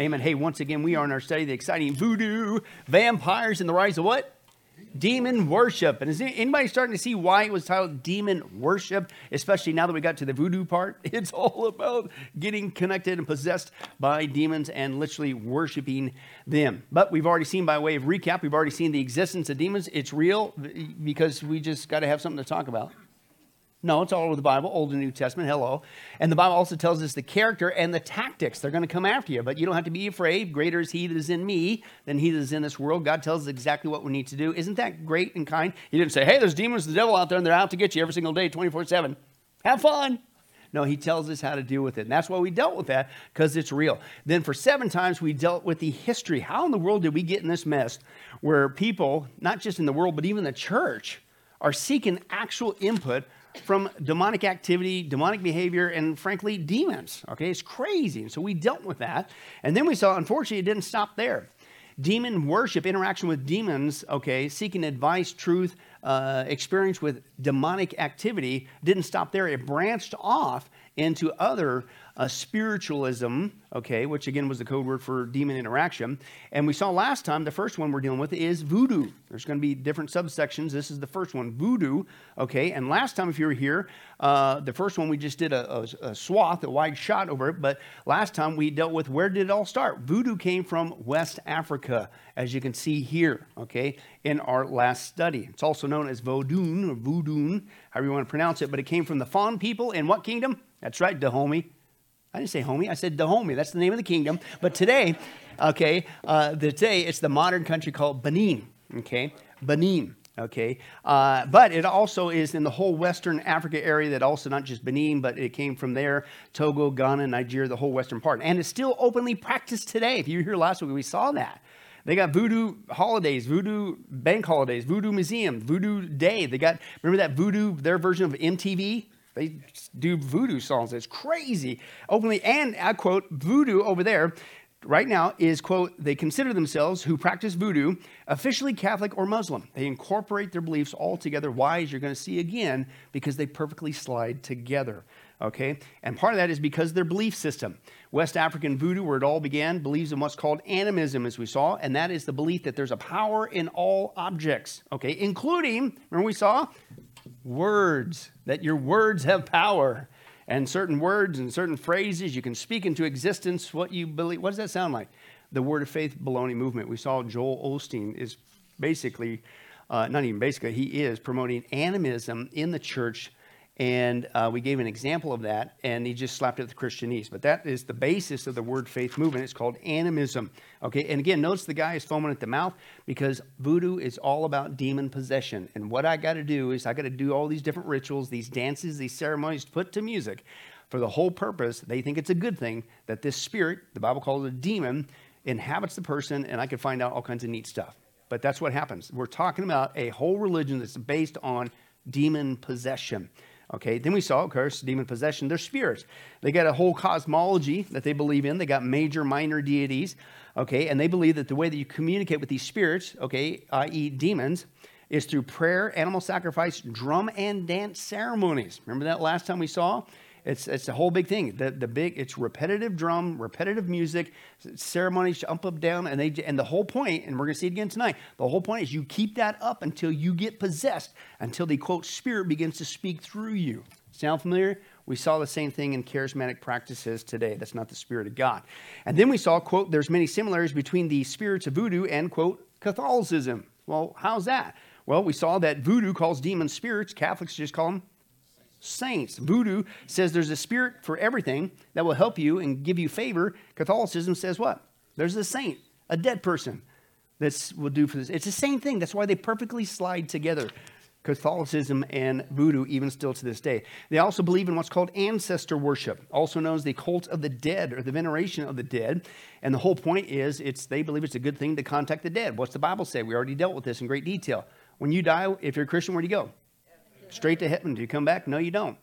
Amen. Hey, once again, we are in our study, the exciting voodoo, vampires, and the rise of what? Demon worship. And is anybody starting to see why it was titled Demon Worship, especially now that we got to the voodoo part? It's all about getting connected and possessed by demons and literally worshiping them. But we've already seen, by way of recap, we've already seen the existence of demons. It's real because we just got to have something to talk about. No, it's all over the Bible, Old and New Testament. Hello. And the Bible also tells us the character and the tactics. They're going to come after you, but you don't have to be afraid. Greater is He that is in me than He that is in this world. God tells us exactly what we need to do. Isn't that great and kind? He didn't say, hey, there's demons, the devil out there, and they're out to get you every single day, 24 7. Have fun. No, he tells us how to deal with it. And that's why we dealt with that, because it's real. Then for seven times, we dealt with the history. How in the world did we get in this mess where people, not just in the world, but even the church, are seeking actual input from demonic activity, demonic behavior, and frankly, demons. Okay, it's crazy. And so we dealt with that. And then we saw, unfortunately, it didn't stop there. Demon worship, interaction with demons, okay, seeking advice, truth, uh, experience with demonic activity didn't stop there. It branched off into other uh, spiritualism, okay, which again was the code word for demon interaction. And we saw last time the first one we're dealing with is voodoo. There's going to be different subsections. This is the first one, voodoo, okay. And last time, if you were here, uh, the first one we just did a, a, a, swath, a wide shot over it. But last time we dealt with where did it all start? Voodoo came from West Africa, as you can see here, okay, in our last study. It's also known as Vodun or Voodoo, however you want to pronounce it. But it came from the Fon people in what kingdom? That's right, Dahomey. I didn't say homie, I said Dahomey. That's the name of the kingdom. But today, okay, uh, today it's the modern country called Benin, okay? Benin, okay? Uh, but it also is in the whole Western Africa area that also not just Benin, but it came from there, Togo, Ghana, Nigeria, the whole Western part. And it's still openly practiced today. If you were here last week, we saw that. They got voodoo holidays, voodoo bank holidays, voodoo museum, voodoo day. They got, remember that voodoo, their version of MTV? They do voodoo songs. It's crazy. Openly, and I quote, voodoo over there right now is, quote, they consider themselves who practice voodoo officially Catholic or Muslim. They incorporate their beliefs all together. Why, as you're going to see again, because they perfectly slide together. Okay? And part of that is because their belief system. West African voodoo, where it all began, believes in what's called animism, as we saw, and that is the belief that there's a power in all objects, okay, including, remember we saw words, that your words have power. And certain words and certain phrases, you can speak into existence what you believe. What does that sound like? The Word of Faith baloney movement. We saw Joel Osteen is basically, uh, not even basically, he is promoting animism in the church and uh, we gave an example of that, and he just slapped it at the Christianese. But that is the basis of the word faith movement. It's called animism. Okay, and again, notice the guy is foaming at the mouth because voodoo is all about demon possession. And what I got to do is I got to do all these different rituals, these dances, these ceremonies put to music for the whole purpose. They think it's a good thing that this spirit, the Bible calls it a demon, inhabits the person, and I can find out all kinds of neat stuff. But that's what happens. We're talking about a whole religion that's based on demon possession. Okay, then we saw, of course, demon possession. They're spirits. They got a whole cosmology that they believe in. They got major, minor deities. Okay, and they believe that the way that you communicate with these spirits, okay, i.e., demons, is through prayer, animal sacrifice, drum and dance ceremonies. Remember that last time we saw? It's, it's a whole big thing. The, the big, it's repetitive drum, repetitive music, ceremonies jump up, down, and they and the whole point, and we're gonna see it again tonight. The whole point is you keep that up until you get possessed, until the quote spirit begins to speak through you. Sound familiar? We saw the same thing in charismatic practices today. That's not the spirit of God. And then we saw, quote, there's many similarities between the spirits of voodoo and, quote, Catholicism. Well, how's that? Well, we saw that voodoo calls demons spirits. Catholics just call them saints. Voodoo says there's a spirit for everything that will help you and give you favor. Catholicism says what? There's a saint, a dead person that will do for this. It's the same thing. That's why they perfectly slide together. Catholicism and voodoo, even still to this day. They also believe in what's called ancestor worship, also known as the cult of the dead or the veneration of the dead. And the whole point is, it's they believe it's a good thing to contact the dead. What's the Bible say? We already dealt with this in great detail. When you die, if you're a Christian, where do you go? Straight to heaven. Do you come back? No, you don't.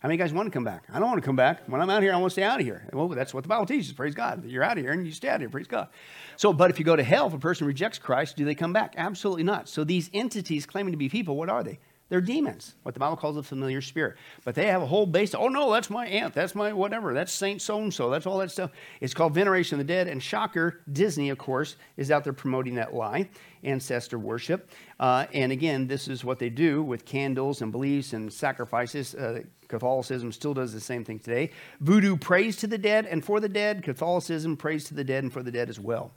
How many guys want to come back? I don't want to come back. When I'm out here, I want to stay out of here. Well, that's what the Bible teaches. Praise God. You're out of here and you stay out of here. Praise God. So, but if you go to hell, if a person rejects Christ, do they come back? Absolutely not. So these entities claiming to be people, what are they? They're demons, what the Bible calls a familiar spirit. But they have a whole base. Oh, no, that's my aunt. That's my whatever. That's Saint so and so. That's all that stuff. It's called Veneration of the Dead. And shocker, Disney, of course, is out there promoting that lie, ancestor worship. Uh, and again, this is what they do with candles and beliefs and sacrifices. Uh, Catholicism still does the same thing today. Voodoo prays to the dead and for the dead. Catholicism prays to the dead and for the dead as well.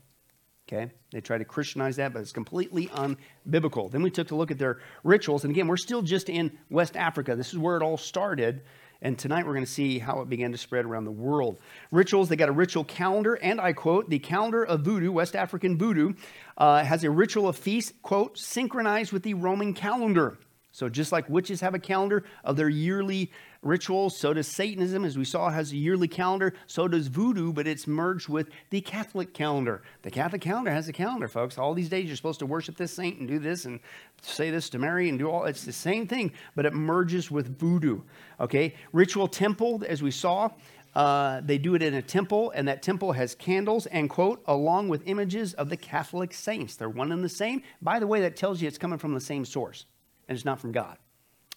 Okay? They try to Christianize that, but it's completely unbiblical. Then we took a look at their rituals. And again, we're still just in West Africa. This is where it all started. And tonight we're going to see how it began to spread around the world. Rituals, they got a ritual calendar, and I quote, the calendar of voodoo, West African voodoo, uh, has a ritual of feast, quote, synchronized with the Roman calendar. So just like witches have a calendar of their yearly rituals, so does Satanism, as we saw, has a yearly calendar. So does voodoo, but it's merged with the Catholic calendar. The Catholic calendar has a calendar, folks. All these days you're supposed to worship this saint and do this and say this to Mary and do all. It's the same thing, but it merges with voodoo. Okay, ritual temple, as we saw. Uh, they do it in a temple, and that temple has candles and, quote, along with images of the Catholic saints. They're one and the same. By the way, that tells you it's coming from the same source and it's not from God.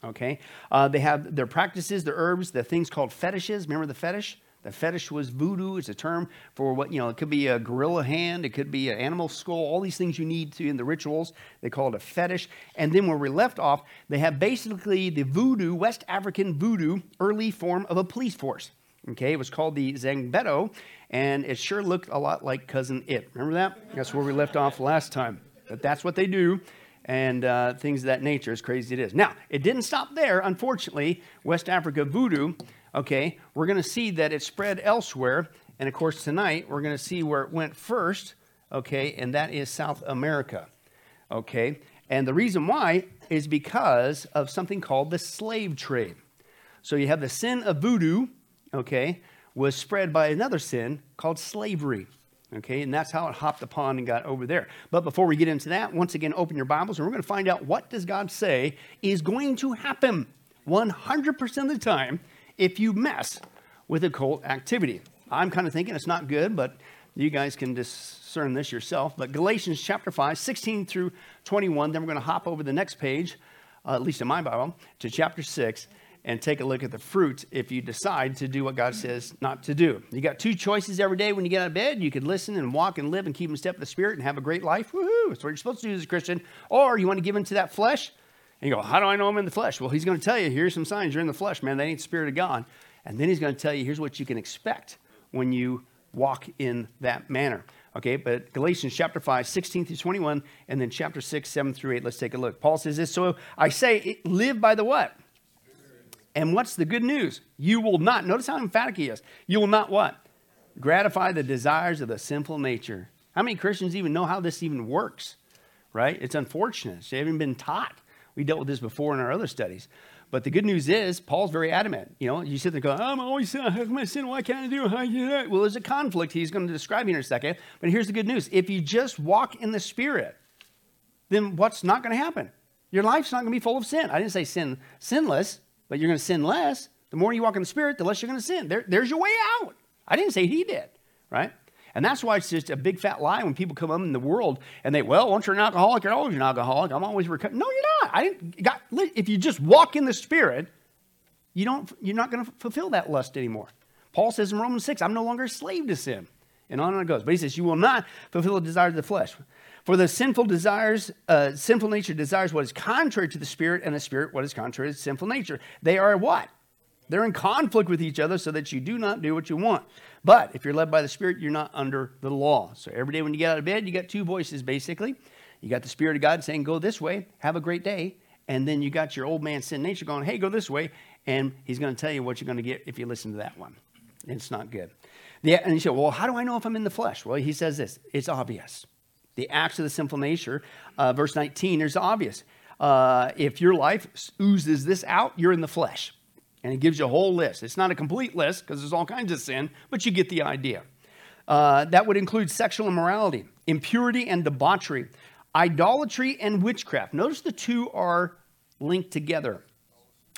Okay? Uh, they have their practices, their herbs, the things called fetishes. Remember the fetish? The fetish was voodoo. It's a term for what, you know, it could be a gorilla hand, it could be an animal skull, all these things you need to in the rituals. They call it a fetish. And then where we left off, they have basically the voodoo, West African voodoo, early form of a police force. Okay, it was called the Zangbeto, and it sure looked a lot like Cousin It. Remember that? That's where we left off last time. But that's what they do and uh, things of that nature, as crazy it is. Now, it didn't stop there, unfortunately. West Africa voodoo, okay, we're going to see that it spread elsewhere. And of course, tonight we're going to see where it went first, okay, and that is South America, okay. And the reason why is because of something called the slave trade. So you have the sin of voodoo, okay, was spread by another sin called slavery. Okay, and that's how it hopped upon and got over there. But before we get into that, once again, open your Bibles and we're going to find out what does God say is going to happen 100% of the time if you mess with occult activity. I'm kind of thinking it's not good, but you guys can discern this yourself. But Galatians chapter 5, 16 through 21, then we're going to hop over the next page, uh, at least in my Bible, to chapter 6 and take a look at the fruit if you decide to do what God says not to do. You got two choices every day when you get out of bed. You can listen and walk and live and keep in step with the Spirit and have a great life. Woohoo! That's what you're supposed to do as a Christian. Or you want to give into that flesh and you go, How do I know I'm in the flesh? Well, he's going to tell you, here's some signs you're in the flesh, man. That ain't the Spirit of God. And then he's going to tell you, here's what you can expect when you walk in that manner. Okay, but Galatians chapter 5, 16 through 21, and then chapter 6, 7 through 8. Let's take a look. Paul says this So I say, live by the what? And what's the good news? You will not, notice how emphatic he is. You will not what? Gratify the desires of the sinful nature. How many Christians even know how this even works? Right? It's unfortunate. They haven't been taught. We dealt with this before in our other studies. But the good news is, Paul's very adamant. You know, you sit there going, I'm always sin. How come I sin? Why can't I do it? Well, there's a conflict he's going to describe in a second. But here's the good news. If you just walk in the Spirit, then what's not going to happen? Your life's not going to be full of sin. I didn't say sin sinless but you're going to sin less. The more you walk in the Spirit, the less you're going to sin. There, there's your way out. I didn't say he did, right? And that's why it's just a big fat lie when people come up in the world and they, well, once you're an alcoholic, you're always an alcoholic. I'm always recovering. No, you're not. I didn't. Got, if you just walk in the Spirit, you don't. You're not going to fulfill that lust anymore. Paul says in Romans six, I'm no longer a slave to sin, and on and on it goes. But he says, you will not fulfill the desires of the flesh. For the sinful desires, uh, sinful nature desires what is contrary to the spirit, and the spirit what is contrary to sinful nature. They are what? They're in conflict with each other so that you do not do what you want. But if you're led by the Spirit, you're not under the law. So every day when you get out of bed, you got two voices basically. You got the Spirit of God saying, Go this way, have a great day. And then you got your old man sin nature going, Hey, go this way. And he's going to tell you what you're going to get if you listen to that one. It's not good. Yeah, and you say, Well, how do I know if I'm in the flesh? Well, he says this it's obvious the acts of the sinful nature. Uh, verse 19 is obvious. Uh, if your life oozes this out, you're in the flesh. And it gives you a whole list. It's not a complete list because there's all kinds of sin, but you get the idea. Uh, that would include sexual immorality, impurity and debauchery, idolatry and witchcraft. Notice the two are linked together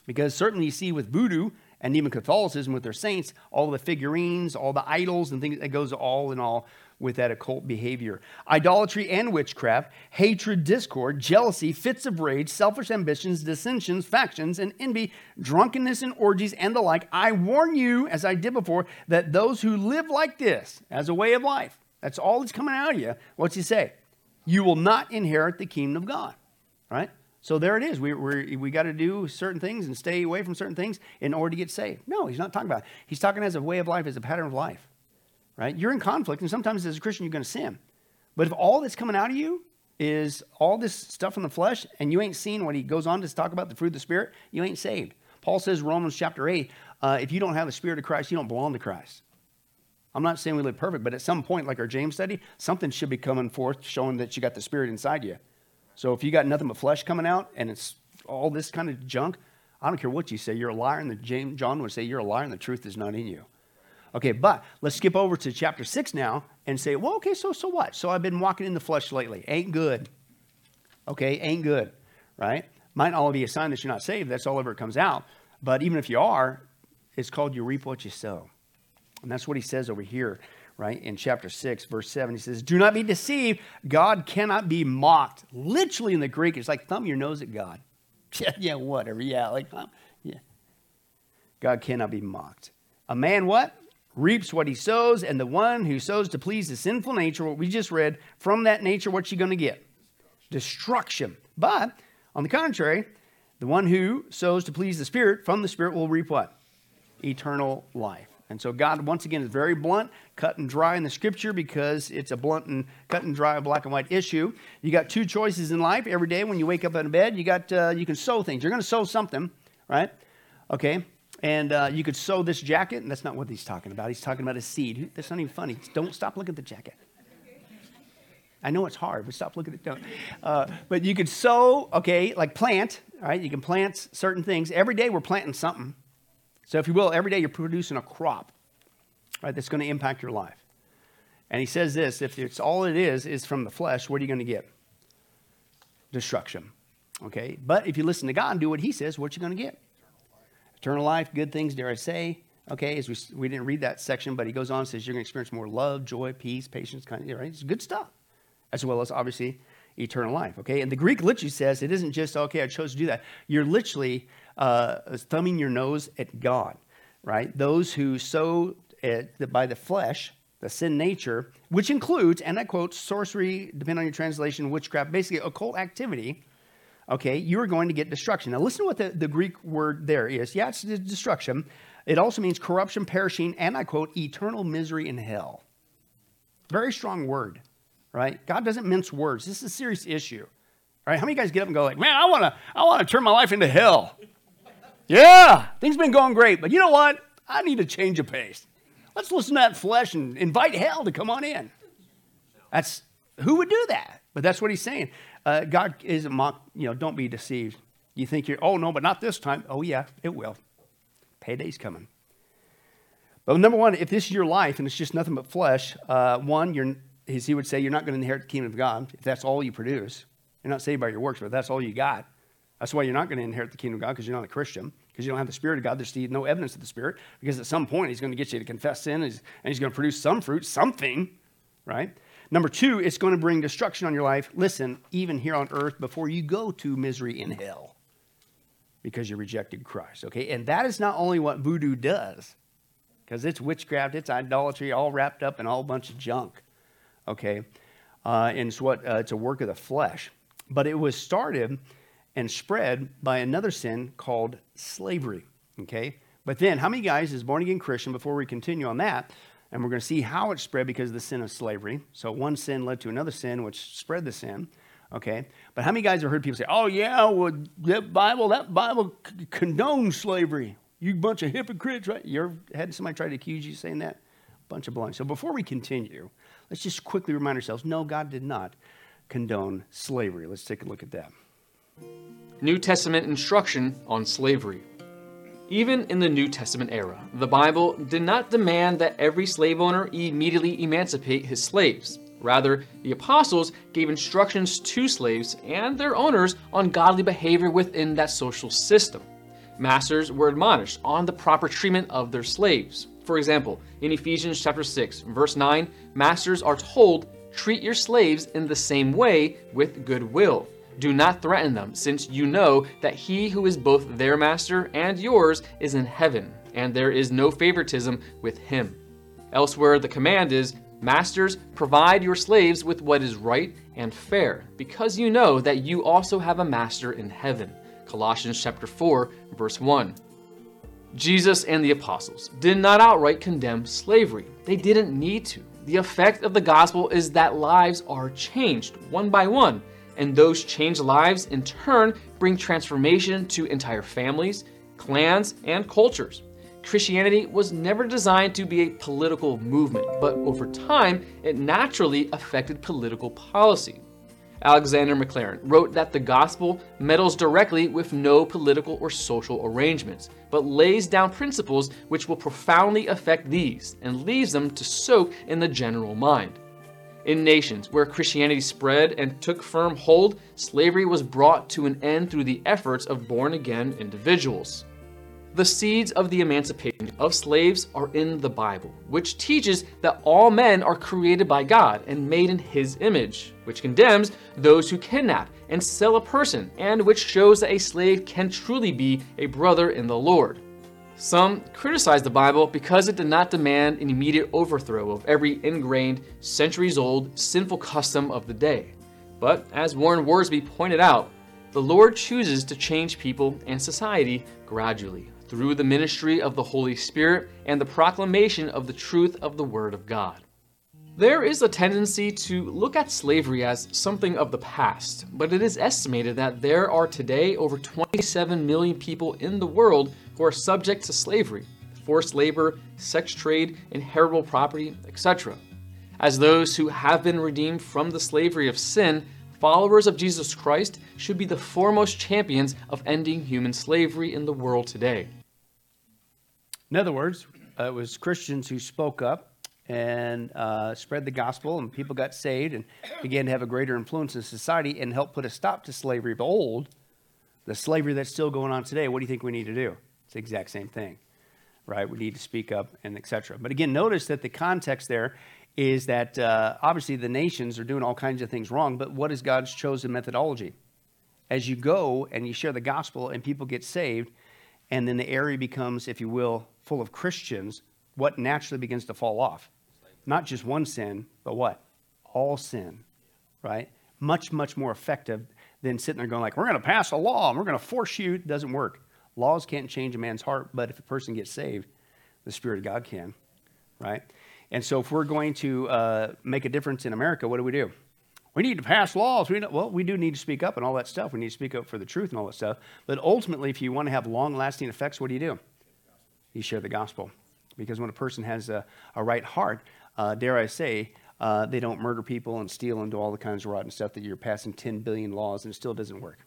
because certainly you see with voodoo And even Catholicism with their saints, all the figurines, all the idols and things, it goes all in all with that occult behavior. Idolatry and witchcraft, hatred, discord, jealousy, fits of rage, selfish ambitions, dissensions, factions, and envy, drunkenness and orgies, and the like. I warn you, as I did before, that those who live like this as a way of life, that's all that's coming out of you. What's he say? You will not inherit the kingdom of God. Right? So there it is. We, we we got to do certain things and stay away from certain things in order to get saved. No, he's not talking about it. He's talking as a way of life, as a pattern of life right? You're in conflict, and sometimes as a Christian, you're going to sin. But if all that's coming out of you is all this stuff in the flesh, and you ain't seen what he goes on to talk about the fruit of the Spirit, you ain't saved. Paul says, Romans chapter 8, uh, if you don't have the Spirit of Christ, you don't belong to Christ. I'm not saying we live perfect, but at some point, like our James study, something should be coming forth showing that you got the Spirit inside you. So if you got nothing but flesh coming out and it's all this kind of junk, I don't care what you say, you're a liar, and the James John would say you're a liar, and the truth is not in you. Okay, but let's skip over to chapter 6 now and say, well, okay, so so what? So I've been walking in the flesh lately. Ain't good. Okay, ain't good, right? Might all be a sign that you're not saved. That's all ever comes out. But even if you are, it's called you reap what you sow. And that's what he says over here, right? In chapter 6, verse 7, he says, Do not be deceived. God cannot be mocked. Literally in the Greek, it's like thumb your nose at God. Yeah, yeah, whatever. Yeah, like, yeah. God cannot be mocked. A man what? Reaps what he sows, and the one who sows to please the sinful nature, what we just read, from that nature, what's he going to get? Destruction. But on the contrary, the one who sows to please the Spirit, from the Spirit will reap what? Eternal life. And so God, once again, is very blunt, cut and dry in the scripture because it's a blunt and cut and dry, black and white issue. You got two choices in life every day when you wake up of bed. You got uh, you can sow things. You're going to sow something, right? Okay. And uh, you could sew this jacket, and that's not what he's talking about. He's talking about a seed. That's not even funny. Don't stop looking at the jacket. I know it's hard, but stop looking at it. Don't. Uh, but you could sow, okay, like plant, all right? You can plant certain things. Every day we're planting something. So, if you will, every day you're producing a crop, right, that's going to impact your life. And he says this if it's all it is, is from the flesh, what are you going to get? Destruction. Okay? But if you listen to God and do what he says, what are you going to get? Eternal life, good things, dare I say. Okay, as we, we didn't read that section, but he goes on and says you're going to experience more love, joy, peace, patience, kind of, right? It's good stuff, as well as obviously eternal life. Okay, and the Greek literally says it isn't just okay. I chose to do that. You're literally uh, thumbing your nose at God, right? Those who sow it by the flesh, the sin nature, which includes, and I quote, sorcery, depending on your translation, witchcraft, basically occult activity okay, you are going to get destruction. Now, listen to what the, the Greek word there is. Yeah, it's destruction. It also means corruption, perishing, and I quote, eternal misery in hell. Very strong word, right? God doesn't mince words. This is a serious issue. Right, how many guys get up and go like, man, I want to I wanna turn my life into hell? yeah, things been going great, but you know what? I need a change of pace. Let's listen to that flesh and invite hell to come on in. That's who would do that? But that's what he's saying. Uh, God isn't mock, you know, don't be deceived. You think you're, oh no, but not this time. Oh yeah, it will. Payday's coming. But number one, if this is your life and it's just nothing but flesh, uh, one, you're, as he would say, you're not going to inherit the kingdom of God if that's all you produce. You're not saved by your works, but that's all you got. That's why you're not going to inherit the kingdom of God because you're not a Christian, because you don't have the Spirit of God. There's no evidence of the Spirit, because at some point he's going to get you to confess sin and he's, and he's going to produce some fruit, something, right? Number two, it's going to bring destruction on your life. Listen, even here on earth before you go to misery in hell because you rejected Christ. Okay? And that is not only what voodoo does, because it's witchcraft, it's idolatry, all wrapped up in all bunch of junk. Okay? Uh, and it's what uh, it's a work of the flesh. But it was started and spread by another sin called slavery. Okay? But then, how many guys is born again Christian, before we continue on that, and we're going to see how it spread because of the sin of slavery. So one sin led to another sin, which spread the sin. Okay, but how many guys have heard people say, "Oh yeah, well that Bible, that Bible condones slavery"? You bunch of hypocrites, right? You ever had somebody try to accuse you saying that? Bunch of blind. So before we continue, let's just quickly remind ourselves: No, God did not condone slavery. Let's take a look at that. New Testament instruction on slavery. Even in the New Testament era, the Bible did not demand that every slave owner immediately emancipate his slaves. Rather, the apostles gave instructions to slaves and their owners on godly behavior within that social system. Masters were admonished on the proper treatment of their slaves. For example, in Ephesians chapter 6, verse 9, masters are told, "Treat your slaves in the same way with goodwill. Do not threaten them, since you know that he who is both their master and yours is in heaven, and there is no favoritism with him." Elsewhere, the command is, Masters, provide your slaves with what is right and fair, because you know that you also have a master in heaven. Colossians chapter 4, verse 1. Jesus and the apostles did not outright condemn slavery. They didn't need to. The effect of the gospel is that lives are changed one by one, and those changed lives in turn bring transformation to entire families, clans, and cultures. Christianity was never designed to be a political movement, but over time, it naturally affected political policy. Alexander Maclaren wrote that the gospel meddles directly with no political or social arrangements, but lays down principles which will profoundly affect these and leaves them to soak in the general mind. In nations where Christianity spread and took firm hold, slavery was brought to an end through the efforts of born again individuals. The seeds of the emancipation of slaves are in the Bible, which teaches that all men are created by God and made in His image, which condemns those who kidnap and sell a person, and which shows that a slave can truly be a brother in the Lord. Some criticize the Bible because it did not demand an immediate overthrow of every ingrained, centuries old, sinful custom of the day. But as Warren Wiersbe pointed out, the Lord chooses to change people and society gradually through the ministry of the Holy Spirit and the proclamation of the truth of the Word of God. There is a tendency to look at slavery as something of the past, but it is estimated that there are today over 27 million people in the world who are subject to slavery, forced labor, sex trade, inheritable property, etc. As those who have been redeemed from the slavery of sin, followers of Jesus Christ should be the foremost champions of ending human slavery in the world today. In other words, uh, it was Christians who spoke up and uh, spread the gospel, and people got saved and began to have a greater influence in society and help put a stop to slavery of old, the slavery that's still going on today. What do you think we need to do? It's the exact same thing, right? We need to speak up and etc. But again, notice that the context there is that uh, obviously the nations are doing all kinds of things wrong, but what is God's chosen methodology? As you go and you share the gospel and people get saved, and then the area becomes, if you will, full of Christians, what naturally begins to fall off? Not just one sin, but what? All sin, right? Much, much more effective than sitting there going like, we're going to pass a law and we're going to force you. It doesn't work. Laws can't change a man's heart, but if a person gets saved, the Spirit of God can, right? And so if we're going to uh, make a difference in America, what do we do? We need to pass laws. We well, we do need to speak up and all that stuff. We need to speak up for the truth and all that stuff. But ultimately, if you want to have long lasting effects, what do you do? You share the gospel. Because when a person has a, a right heart, uh, dare I say, uh, they don't murder people and steal and do all the kinds of rotten stuff that you're passing 10 billion laws and it still doesn't work.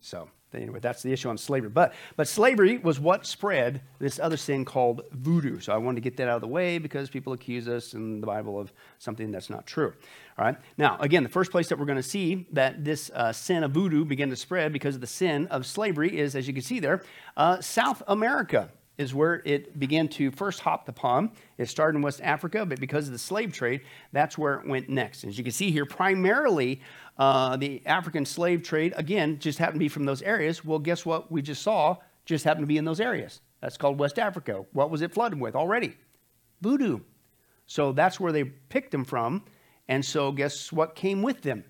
So, anyway, that's the issue on slavery. But, but slavery was what spread this other sin called voodoo. So I wanted to get that out of the way because people accuse us in the Bible of something that's not true. All right. Now, again, the first place that we're going to see that this uh, sin of voodoo began to spread because of the sin of slavery is, as you can see there, uh, South America is where it began to first hop the palm. It started in West Africa, but because of the slave trade, that's where it went next. As you can see here, primarily uh, the African slave trade, again, just happened to be from those areas. Well, guess what we just saw just happened to be in those areas. That's called West Africa. What was it flooded with already? Voodoo. So that's where they picked them from. And so guess what came with them?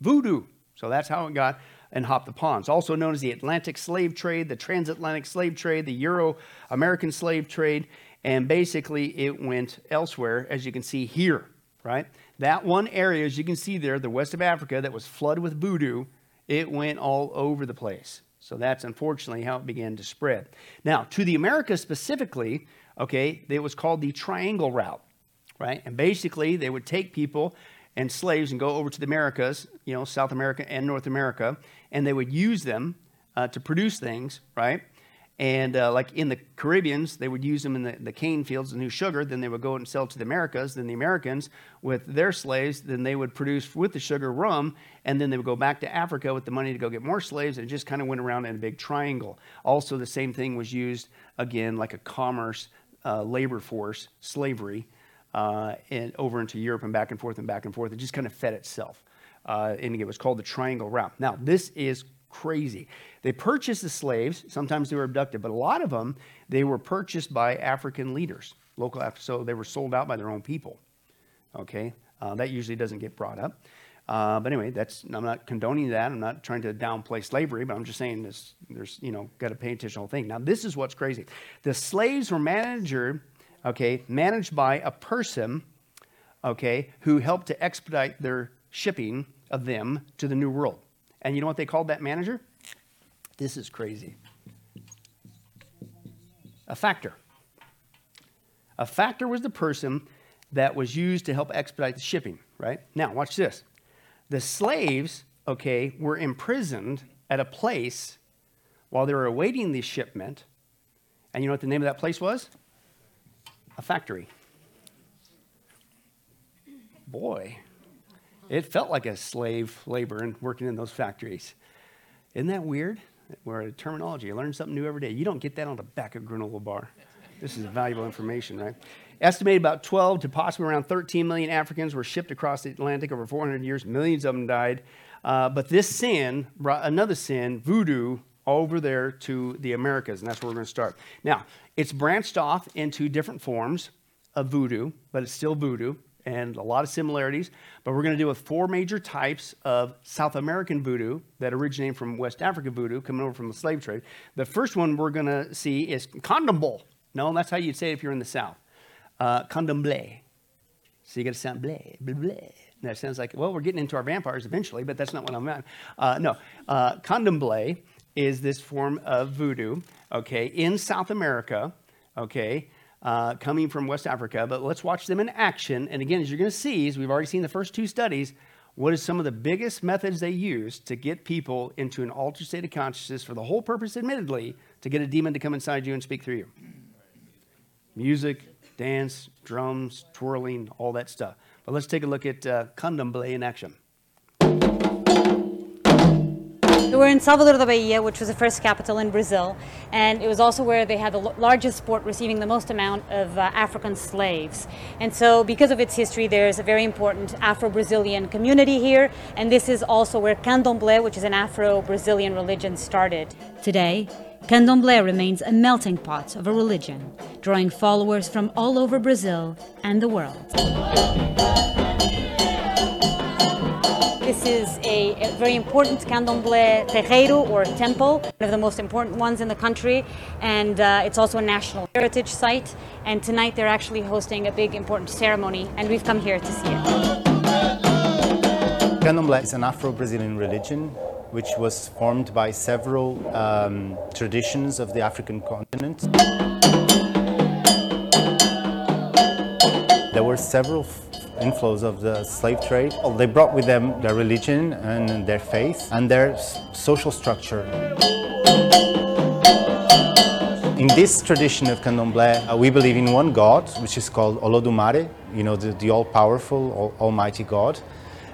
Voodoo. So that's how it got and hop the ponds, also known as the Atlantic slave trade, the transatlantic slave trade, the Euro American slave trade, and basically it went elsewhere, as you can see here, right? That one area, as you can see there, the west of Africa, that was flooded with voodoo, it went all over the place. So that's unfortunately how it began to spread. Now, to the Americas specifically, okay, it was called the Triangle Route, right? And basically, they would take people and slaves and go over to the Americas, you know, South America and North America, and they would use them uh, to produce things, right? And uh, like in the Caribbeans, they would use them in the, the cane fields, the new sugar. Then they would go and sell to the Americas. Then the Americans, with their slaves, then they would produce with the sugar rum. And then they would go back to Africa with the money to go get more slaves. And it just kind of went around in a big triangle. Also, the same thing was used again, like a commerce uh, labor force, slavery, uh, and over into Europe and back and forth and back and forth. It just kind of fed itself. Uh, and it was called the Triangle Route. Now, this is crazy. They purchased the slaves. Sometimes they were abducted, but a lot of them, they were purchased by African leaders, local, so they were sold out by their own people. Okay? Uh, that usually doesn't get brought up. Uh, but anyway, that's I'm not condoning that. I'm not trying to downplay slavery, but I'm just saying this. There's you know got to pay attention to the whole thing. Now this is what's crazy. The slaves were managed, okay, managed by a person, okay, who helped to expedite their shipping of them to the New World. And you know what they called that manager? This is crazy. A factor. A factor was the person that was used to help expedite the shipping, right? Now, watch this. The slaves, okay, were imprisoned at a place while they were awaiting the shipment. And you know what the name of that place was? A factory. Boy, it felt like a slave labor and working in those factories. Isn't that weird? We're a terminology. You learn something new every day. You don't get that on the back of granola bar. This is valuable information, right? Estimated about 12 to possibly around 13 million Africans were shipped across the Atlantic over 400 years. Millions of them died. Uh, but this sin brought another sin, voodoo, over there to the Americas, and that's where we're going to start. Now, it's branched off into different forms of voodoo, but it's still voodoo and a lot of similarities. But we're going to deal with four major types of South American voodoo that originate from West Africa voodoo, coming over from the slave trade. The first one we're going to see is candomblé. No, that's how you'd say it if you're in the South. Uh, candomblé. So you got to sound bleh. And that sounds like, well, we're getting into our vampires eventually, but that's not what I'm at. Uh, no, uh, candomblé is this form of voodoo, okay, in South America, okay, uh, coming from West Africa, but let's watch them in action. And again, as you're going to see, as we've already seen the first two studies, what is some of the biggest methods they use to get people into an altered state of consciousness for the whole purpose, admittedly, to get a demon to come inside you and speak through you? Music, dance, drums, twirling, all that stuff. But let's take a look at uh, Candomblé in action. We're in Salvador da Bahia, which was the first capital in Brazil, and it was also where they had the largest port receiving the most amount of uh, African slaves. And so, because of its history, there's a very important Afro Brazilian community here, and this is also where Candomblé, which is an Afro Brazilian religion, started. Today, Candomblé remains a melting pot of a religion, drawing followers from all over Brazil and the world. This is a, a, very important candomblé terreiro or temple, one of the most important ones in the country, and uh, it's also a national heritage site. And tonight they're actually hosting a big important ceremony, and we've come here to see it. Candomblé is an Afro-Brazilian religion which was formed by several um, traditions of the African continent. There were several inflows of the slave trade. They brought with them their religion and their faith and their social structure. In this tradition of Candomblé, uh, we believe in one God, which is called Olodumare, you know, the, the all-powerful, all, almighty God.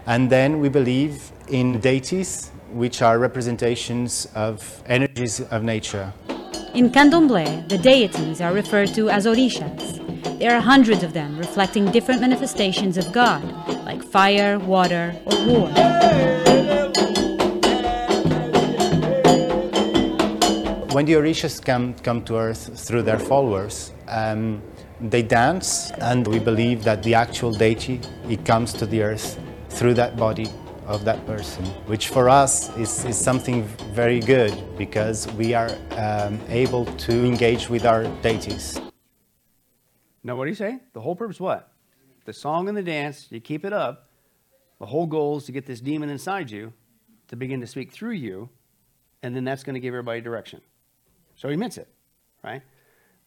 And then we believe in deities, which are representations of energies of nature. In Candomblé, the deities are referred to as orishas. There are hundreds of them reflecting different manifestations of God, like fire, water, or war. When the Orishas come, come to Earth through their followers, um, they dance, and we believe that the actual deity, it comes to the Earth through that body of that person, which for us is, is something very good because we are um, able to engage with our deities. Now, what do you say? The whole purpose what? The song and the dance, you keep it up. The whole goal is to get this demon inside you to begin to speak through you, and then that's going to give everybody direction. So he meant it, right?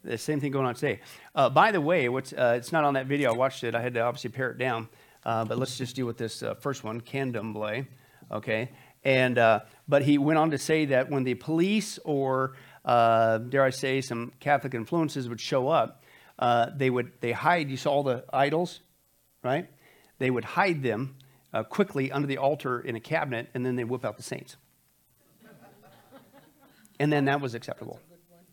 The same thing going on today. Uh, by the way, what's, uh, it's not on that video. I watched it. I had to obviously pare it down. Uh, but let's just deal with this uh, first one, Candomblé, okay? And, uh, but he went on to say that when the police or uh, dare I say, some Catholic influences would show up, uh, they would they hide. You saw all the idols, right? They would hide them uh, quickly under the altar in a cabinet, and then they whip out the saints. and then that was acceptable,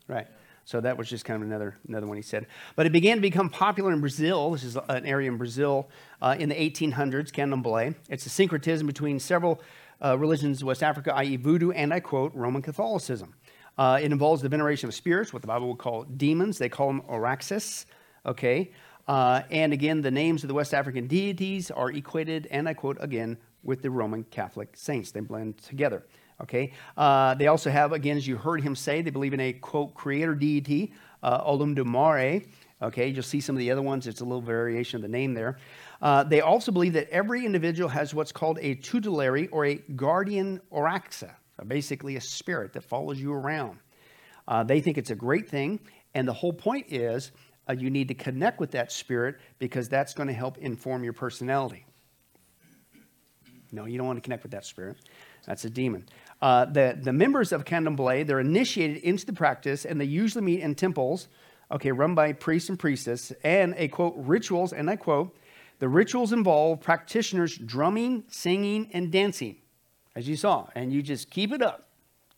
right? So that was just kind of another, another one he said. But it began to become popular in Brazil. This is an area in Brazil uh, in the 1800s, Candomblé. It's a syncretism between several uh, religions in West Africa, i.e., voodoo, and I quote, Roman Catholicism. Uh, it involves the veneration of spirits, what the Bible would call demons. They call them oraxes, okay? Uh, and again, the names of the West African deities are equated, and I quote again, with the Roman Catholic saints. They blend together. Okay. Uh, they also have, again, as you heard him say, they believe in a quote creator deity, uh, Olodumare. Okay. You'll see some of the other ones. It's a little variation of the name there. Uh, they also believe that every individual has what's called a tutelary or a guardian oraxa, basically a spirit that follows you around. Uh, they think it's a great thing, and the whole point is uh, you need to connect with that spirit because that's going to help inform your personality. No, you don't want to connect with that spirit. That's a demon. Uh, the, the members of Candomblé, they're initiated into the practice, and they usually meet in temples, okay, run by priests and priestesses, and a quote, rituals, and I quote, the rituals involve practitioners drumming, singing, and dancing, as you saw, and you just keep it up,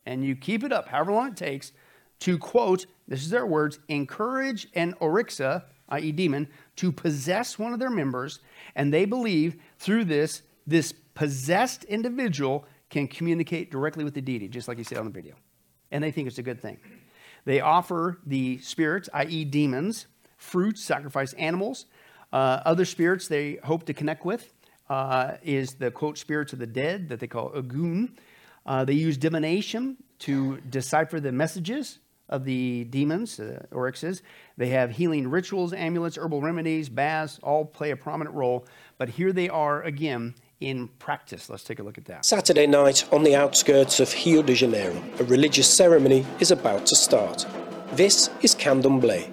and you keep it up however long it takes to quote, this is their words, encourage an orixa, i.e., demon, to possess one of their members, and they believe through this, this possessed individual can communicate directly with the deity, just like you said on the video. And they think it's a good thing. They offer the spirits, i.e., demons, fruits, sacrifice animals. Uh, other spirits they hope to connect with uh, is the quote spirits of the dead that they call Egun. Uh, they use divination to decipher the messages of the demons, uh, oryxes. They have healing rituals, amulets, herbal remedies, baths, all play a prominent role. But here they are again in practice. Let's take a look at that. Saturday night on the outskirts of Rio de Janeiro, a religious ceremony is about to start. This is Candomblé.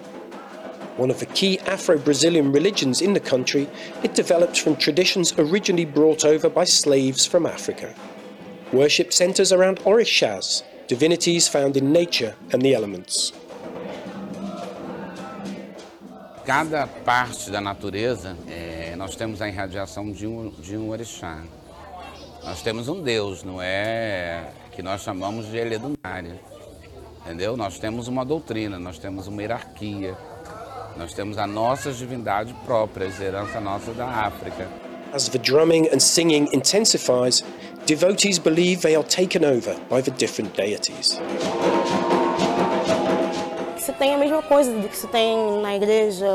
One of the key Afro-Brazilian religions in the country, it developed from traditions originally brought over by slaves from Africa. Worship centers around orishas, divinities found in nature and the elements. Cada parte da natureza, é, nós temos a irradiação de um, de um orixá. Nós temos um Deus, não é que nós chamamos de Eledunária. Entendeu? Nós temos uma doutrina, nós temos uma hierarquia, nós temos a nossa divindade própria, herança nossa da África. As the drumming and singing intensifies, devotees believe they are taken over by the different deities. Se tem a mesma coisa do que se tem na igreja,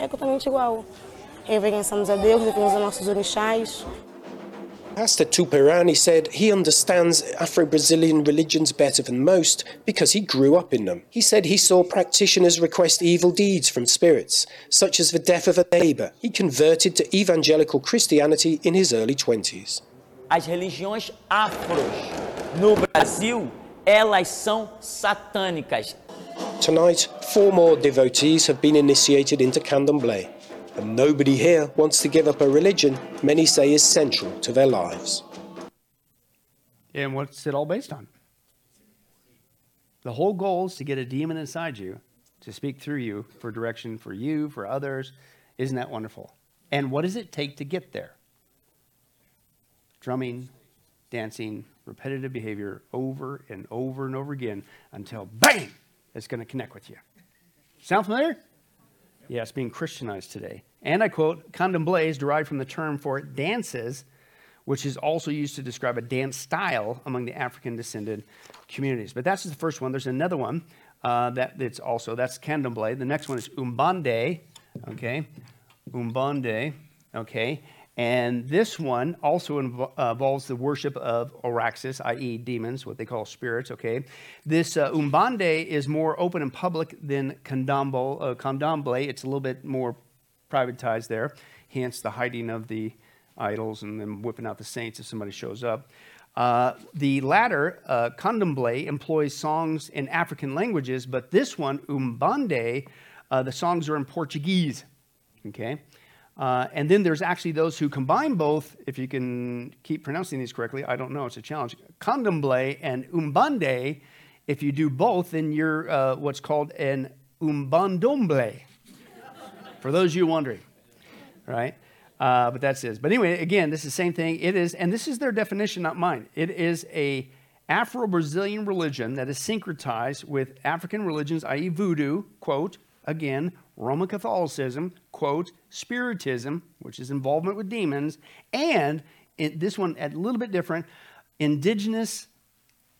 é totalmente igual. Reverenciamos a Deus, reverenciamos a nossos orixás. Pastor Tuperani said he understands Afro-Brazilian religions better than most because he grew up in them. He said he saw practitioners request evil deeds from spirits, such as the death of a neighbor. He converted to evangelical Christianity in his early 20s. As religiões afros no Brasil, elas são satânicas. Tonight, four more devotees have been initiated into Candomblé. And nobody here wants to give up a religion many say is central to their lives. And what's it all based on? The whole goal is to get a demon inside you to speak through you for direction for you, for others. Isn't that wonderful? And what does it take to get there? Drumming, dancing, repetitive behavior over and over and over again until bang, it's going to connect with you. Sound familiar? Yeah, it's being Christianized today. And I quote, candomblé is derived from the term for dances, which is also used to describe a dance style among the African descended communities. But that's the first one. There's another one uh, that it's also, that's candomblé. The next one is umbande, okay? Umbande, okay? And this one also uh, involves the worship of Oraxes, i.e., demons, what they call spirits. Okay, this uh, Umbande is more open and public than Candombo, uh. It's a little bit more privatized there, hence the hiding of the idols and then whipping out the saints if somebody shows up. Uh, the latter, uh, employs songs in African languages, but this one, Umbande, uh, the songs are in Portuguese. Okay. Uh, and then there's actually those who combine both, if you can keep pronouncing these correctly, I don't know, it's a challenge. Candomblé and Umbande If you do both, then you're uh, what's called an umbandomble. For those of you wondering, right? Uh, but that's it. But anyway, again, this is the same thing. It is, and this is their definition, not mine. It is a Afro-Brazilian religion that is syncretized with African religions, i.e., voodoo, quote, again, Roman Catholicism, quote, Spiritism, which is involvement with demons, and in, this one a little bit different, indigenous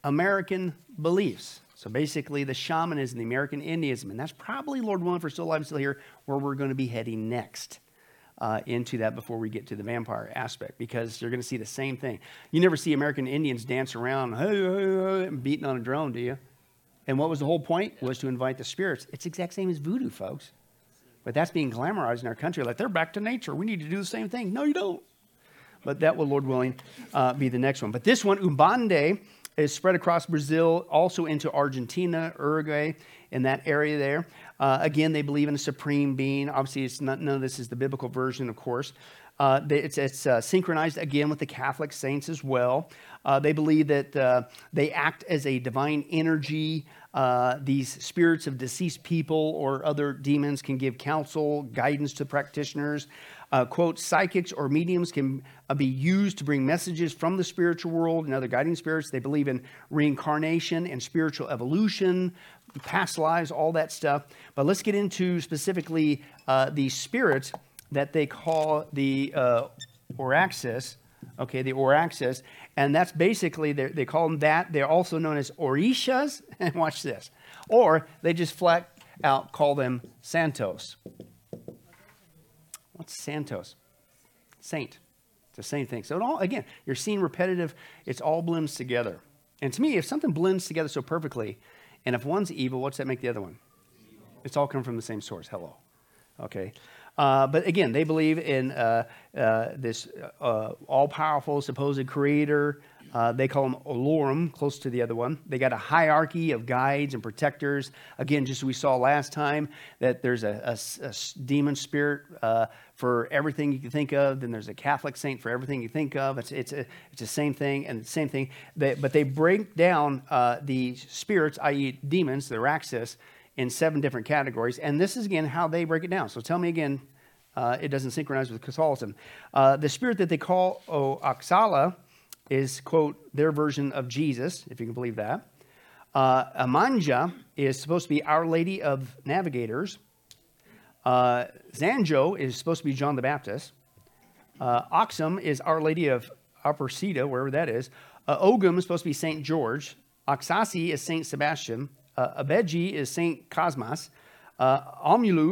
American beliefs. So basically, the shamanism, the American Indianism, and that's probably, Lord willing, for still alive still here, where we're going to be heading next uh, into that before we get to the vampire aspect, because you're going to see the same thing. You never see American Indians dance around, hey, hey, hey, beating on a drum, do you? And what was the whole point? Was to invite the spirits. It's exact same as voodoo, folks. But that's being glamorized in our country. Like they're back to nature. We need to do the same thing. No, you don't. But that will, Lord willing, uh, be the next one. But this one, Umbande, is spread across Brazil, also into Argentina, Uruguay, in that area there. Uh, again, they believe in a supreme being. Obviously, it's not, none of this is the biblical version, of course. Uh, it's, it's uh, synchronized again with the Catholic saints as well. Uh, they believe that uh, they act as a divine energy. Uh, these spirits of deceased people or other demons can give counsel, guidance to practitioners. Uh, quote, psychics or mediums can uh, be used to bring messages from the spiritual world and other guiding spirits. They believe in reincarnation and spiritual evolution, past lives, all that stuff. But let's get into specifically uh, the spirits that they call the uh, Oraxis, okay, the Oraxis. And that's basically, they call them that. They're also known as Orishas. And watch this. Or they just flat out call them Santos. What's Santos? Saint. It's the same thing. So it all again, you're seeing repetitive, it's all blends together. And to me, if something blends together so perfectly, and if one's evil, what's that make the other one? It's all come from the same source. Hello. Okay. Uh, but again, they believe in uh, uh, this uh, all powerful supposed creator uh, they call them Olorum, close to the other one. They got a hierarchy of guides and protectors. Again, just as we saw last time, that there's a, a, a demon spirit for everything you can think of. Then there's a Catholic saint for everything you think of. It's, it's, a, it's the same thing and the same thing. They, but they break down the spirits, i.e., demons, the Raxus, in seven different categories. And this is, again, how they break it down. So tell me again, uh, it doesn't synchronize with Catholicism. Uh, the spirit that they call Oxala is, quote, their version of Jesus, if you can believe that. Uh, Amanja is supposed to be Our Lady of Navigators. Uh, Zanjo is supposed to be John the Baptist. Uh, Oxum is Our Lady of Aparecida, wherever that is. Uh, Ogum is supposed to be St. George. Oxasi is St. Sebastian. Uh, Abeji is St. Cosmas. Uh,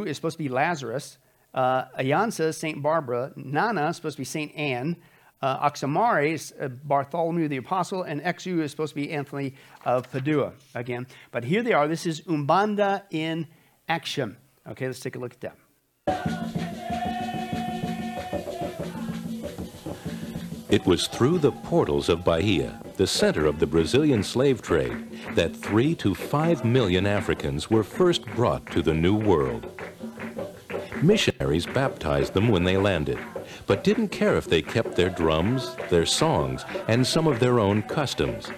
is supposed to be Lazarus. Uh, Ayansa is St. Barbara. Nana is supposed to be St. Anne. Uh, Oxamare is uh, Bartholomew the Apostle, and Exu is supposed to be Anthony of Padua again. But here they are. This is Umbanda in action. Okay, let's take a look at that. It was through the portals of Bahia, the center of the Brazilian slave trade, that three to five million Africans were first brought to the New World. Missionaries baptized them when they landed, but didn't care if they kept their drums, their songs, and some of their own customs.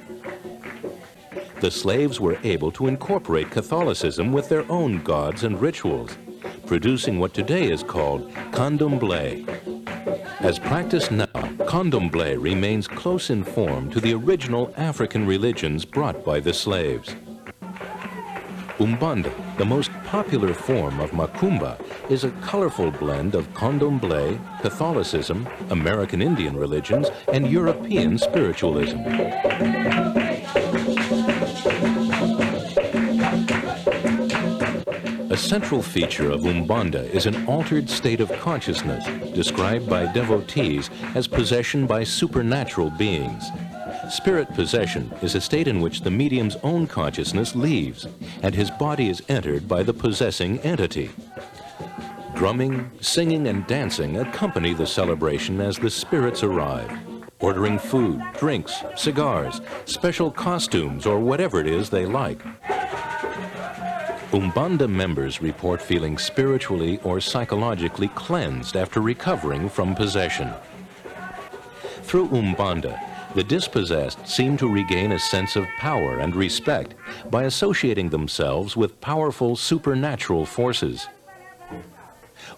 The slaves were able to incorporate Catholicism with their own gods and rituals, producing what today is called candomblé. As practiced now, candomblé remains close in form to the original African religions brought by the slaves. Umbanda, the most popular form of Macumba, is a colorful blend of candomblé, Catholicism, American Indian religions, and European spiritualism. Central feature of Umbanda is an altered state of consciousness, described by devotees as possession by supernatural beings. Spirit possession is a state in which the medium's own consciousness leaves, and his body is entered by the possessing entity. Drumming, singing, and dancing accompany the celebration as the spirits arrive, ordering food, drinks, cigars, special costumes, or whatever it is they like. Umbanda members report feeling spiritually or psychologically cleansed after recovering from possession. Through Umbanda, The dispossessed seem to regain a sense of power and respect by associating themselves with powerful supernatural forces.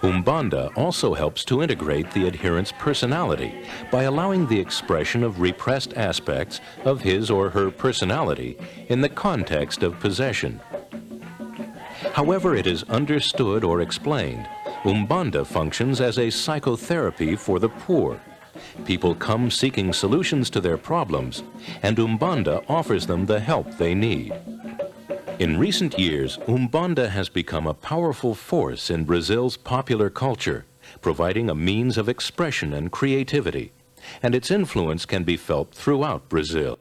Umbanda also helps to integrate the adherent's personality by allowing the expression of repressed aspects of his or her personality in the context of possession. However it is understood or explained, Umbanda functions as a psychotherapy for the poor. People come seeking solutions to their problems, and Umbanda offers them the help they need. In recent years, Umbanda has become a powerful force in Brazil's popular culture, providing a means of expression and creativity, and its influence can be felt throughout Brazil.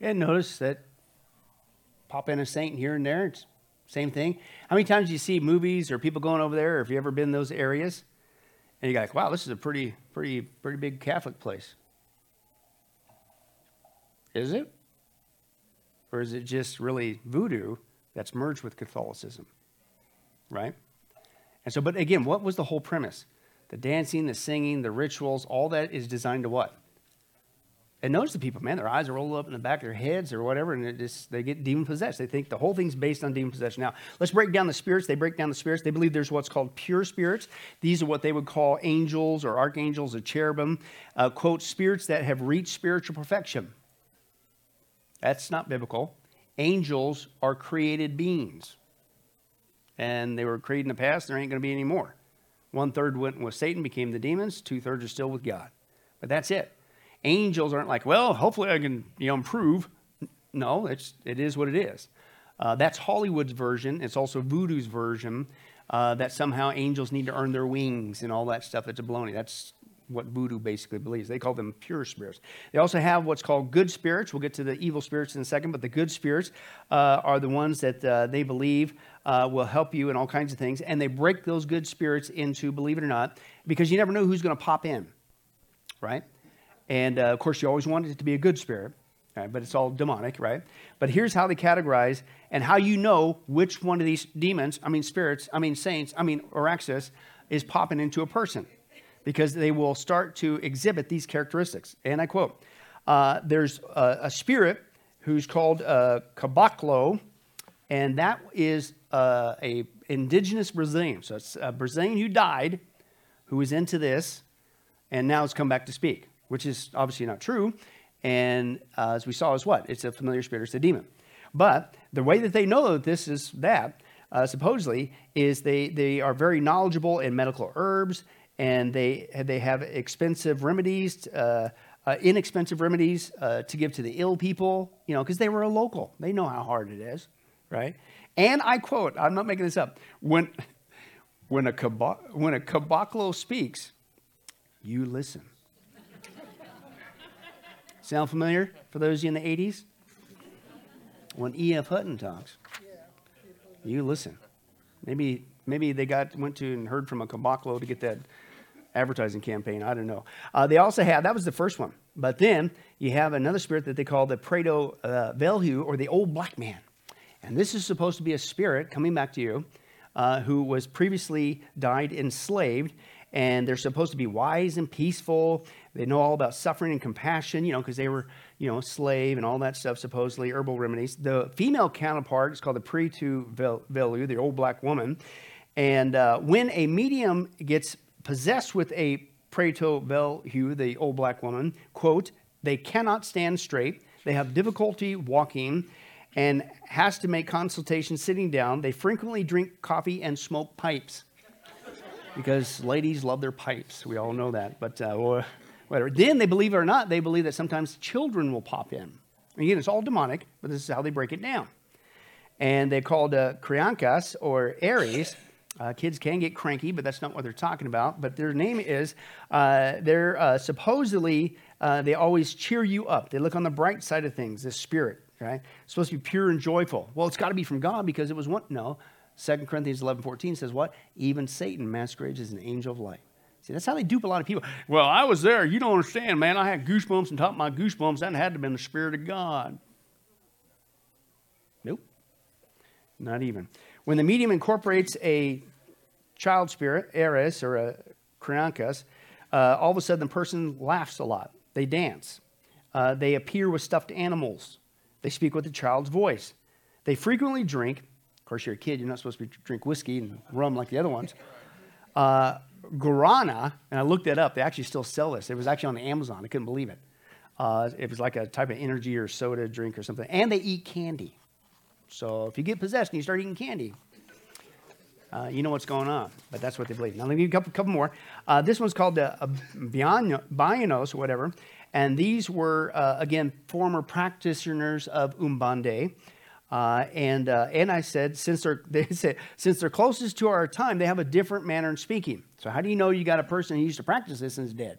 And notice that pop in a saint here and there, it's same thing. How many times do you see movies or people going over there, or if you ever been in those areas, and you're like, wow, this is a pretty, pretty, pretty big Catholic place. Is it? Or is it just really voodoo that's merged with Catholicism? Right? And so, but again, what was the whole premise? The dancing, the singing, the rituals, all that is designed to what? And notice the people, man, their eyes are rolled up in the back of their heads or whatever, and just, they get demon possessed. They think the whole thing's based on demon possession. Now, let's break down the spirits. They break down the spirits. They believe there's what's called pure spirits. These are what they would call angels or archangels or cherubim, uh, quote, spirits that have reached spiritual perfection. That's not biblical. Angels are created beings, and they were created in the past. There ain't going to be any more. One third went with Satan, became the demons. Two thirds are still with God. But that's it. Angels aren't like, well, hopefully I can you know, improve. No, it's, it is what it is. Uh, that's Hollywood's version. It's also Voodoo's version uh, that somehow angels need to earn their wings and all that stuff. That's a baloney. That's what voodoo basically believes. They call them pure spirits. They also have what's called good spirits. We'll get to the evil spirits in a second, but the good spirits uh, are the ones that uh, they believe uh, will help you in all kinds of things. And they break those good spirits into, believe it or not, because you never know who's going to pop in, right? And uh, of course, you always want it to be a good spirit, right? but it's all demonic, right? But here's how they categorize and how you know which one of these demons, I mean spirits, I mean saints, I mean Oraxis, is popping into a person because they will start to exhibit these characteristics. And I quote uh, There's a, a, spirit who's called uh, Caboclo, and that is uh, a indigenous Brazilian. So it's a Brazilian who died, who is into this, and now has come back to speak which is obviously not true. And uh, as we saw, is what? It's a familiar spirit, it's a demon. But the way that they know that this is that, uh, supposedly, is they, they are very knowledgeable in medical herbs and they, they have expensive remedies, uh, uh, inexpensive remedies uh, to give to the ill people, you know, because they were a local. They know how hard it is, right? And I quote, I'm not making this up, when, when, a, when a caboclo speaks, you listen. Sound familiar for those of you in the 80s? When E.F. Hutton talks, you listen. Maybe, maybe they got went to and heard from a caboclo to get that advertising campaign. I don't know. Uh, they also have, that was the first one. But then you have another spirit that they call the Preto uh, Velho, or the old black man. And this is supposed to be a spirit coming back to you uh, who was previously died enslaved and they're supposed to be wise and peaceful. They know all about suffering and compassion, you know, because they were, you know, slave and all that stuff, supposedly, herbal remedies. The female counterpart is called the Pretu Velu, the old black woman. And uh, when a medium gets possessed with a Preto Velu, the old black woman, quote, they cannot stand straight, they have difficulty walking, and has to make consultation sitting down. They frequently drink coffee and smoke pipes because ladies love their pipes. We all know that. But uh, whatever. Then they believe it or not, they believe that sometimes children will pop in. Again, it's all demonic, but this is how they break it down. And they're called uh, Kriankas or Aries. Uh, kids can get cranky, but that's not what they're talking about. But their name is, uh, they're uh, supposedly, uh, they always cheer you up. They look on the bright side of things, this spirit, right? It's supposed to be pure and joyful. Well, it's got to be from God because it was one. No, 2 Corinthians 11 14 says what? Even Satan masquerades as an angel of light. See, that's how they dupe a lot of people. Well, I was there. You don't understand, man. I had goosebumps on top of my goosebumps. That had to have been the Spirit of God. Nope. Not even. When the medium incorporates a child spirit, Eris, or a Kriankas, uh, all of a sudden the person laughs a lot. They dance. Uh, they appear with stuffed animals. They speak with a child's voice. They frequently drink. Of course, you're a kid. You're not supposed to drink whiskey and rum like the other ones. Uh, guarana, and I looked that up. They actually still sell this. It was actually on Amazon. I couldn't believe it. Uh, it was like a type of energy or soda drink or something. And they eat candy. So if you get possessed and you start eating candy, uh, you know what's going on. But that's what they believe. Now, let me give you a couple, couple more. Uh, this one's called the uh, or whatever. And these were, uh, again, former practitioners of Umbande. Uh, and, uh, and I said, since they're, they said, since they're closest to our time, they have a different manner of speaking. So how do you know you got a person who used to practice this and is dead?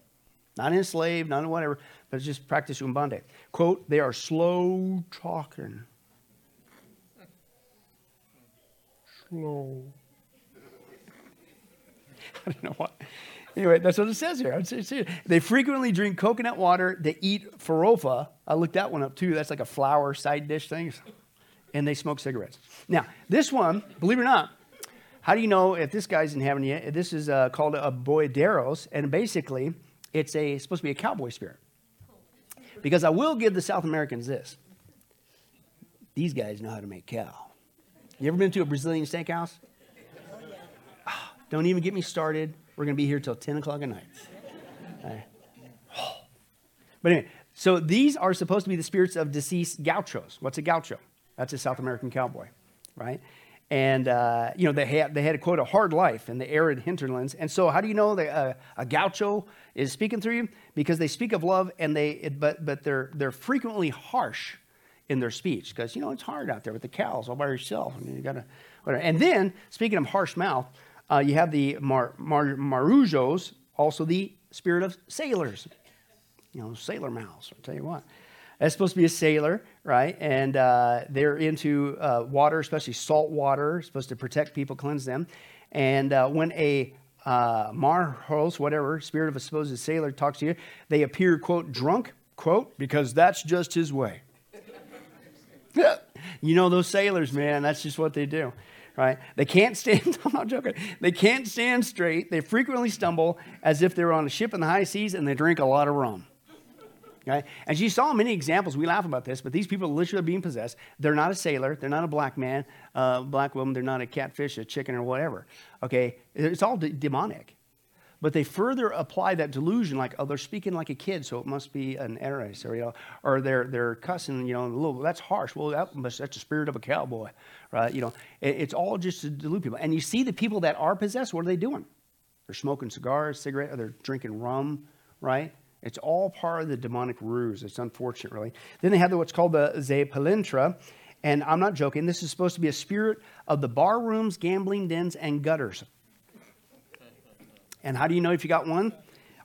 Not enslaved, not whatever, but just practice Umbande. Quote, they are slow talking. Slow. I don't know what. Anyway, that's what it says here. They frequently drink coconut water. They eat farofa. I looked that one up too. That's like a flour side dish thing. And they smoke cigarettes. Now, this one, believe it or not, how do you know if this guy's in heaven yet? This is uh, called a boyaderos, and basically, it's a supposed to be a cowboy spirit. Because I will give the South Americans this: these guys know how to make cow. You ever been to a Brazilian steakhouse? Oh, don't even get me started we're to be here till 10 o'clock at night. But anyway, so these are supposed to be the spirits of deceased gauchos. What's a gaucho? That's a South American cowboy, right? And, uh, you know, they had, they had, a quote, a hard life in the arid hinterlands. And so how do you know that uh, a gaucho is speaking through you? Because they speak of love, and they, it, but, but they're, they're frequently harsh in their speech because, you know, it's hard out there with the cows all by yourself. I mean, you got to, and then, speaking of harsh mouth, uh, you have the mar, mar, marujos, also the spirit of sailors. You know, sailor mouse, I'll tell you what. That's supposed to be a sailor, right? And uh, they're into uh, water, especially salt water, supposed to protect people, cleanse them. And uh, when a uh, marhos, whatever, spirit of a supposed sailor talks to you, they appear, quote, drunk, quote, because that's just his way. you know those sailors, man, that's just what they do right? They can't stand, I'm not joking, they can't stand straight. They frequently stumble as if they're on a ship in the high seas and they drink a lot of rum. Okay? And you saw many examples. We laugh about this, but these people are literally being possessed. They're not a sailor. They're not a black man, uh, black woman. They're not a catfish, a chicken, or whatever. Okay? It's all de- demonic. But they further apply that delusion, like, oh, they're speaking like a kid, so it must be an eris, or, you know, or they're, they're cussing, you know, a little, that's harsh. Well, that must, that's the spirit of a cowboy, right? You know, it, it's all just to delude people. And you see the people that are possessed, what are they doing? They're smoking cigars, cigarette, or they're drinking rum, right? It's all part of the demonic ruse. It's unfortunate, really. Then they have what's called the Zepalintra, and I'm not joking. This is supposed to be a spirit of the bar rooms, gambling dens, and gutters. And how do you know if you got one?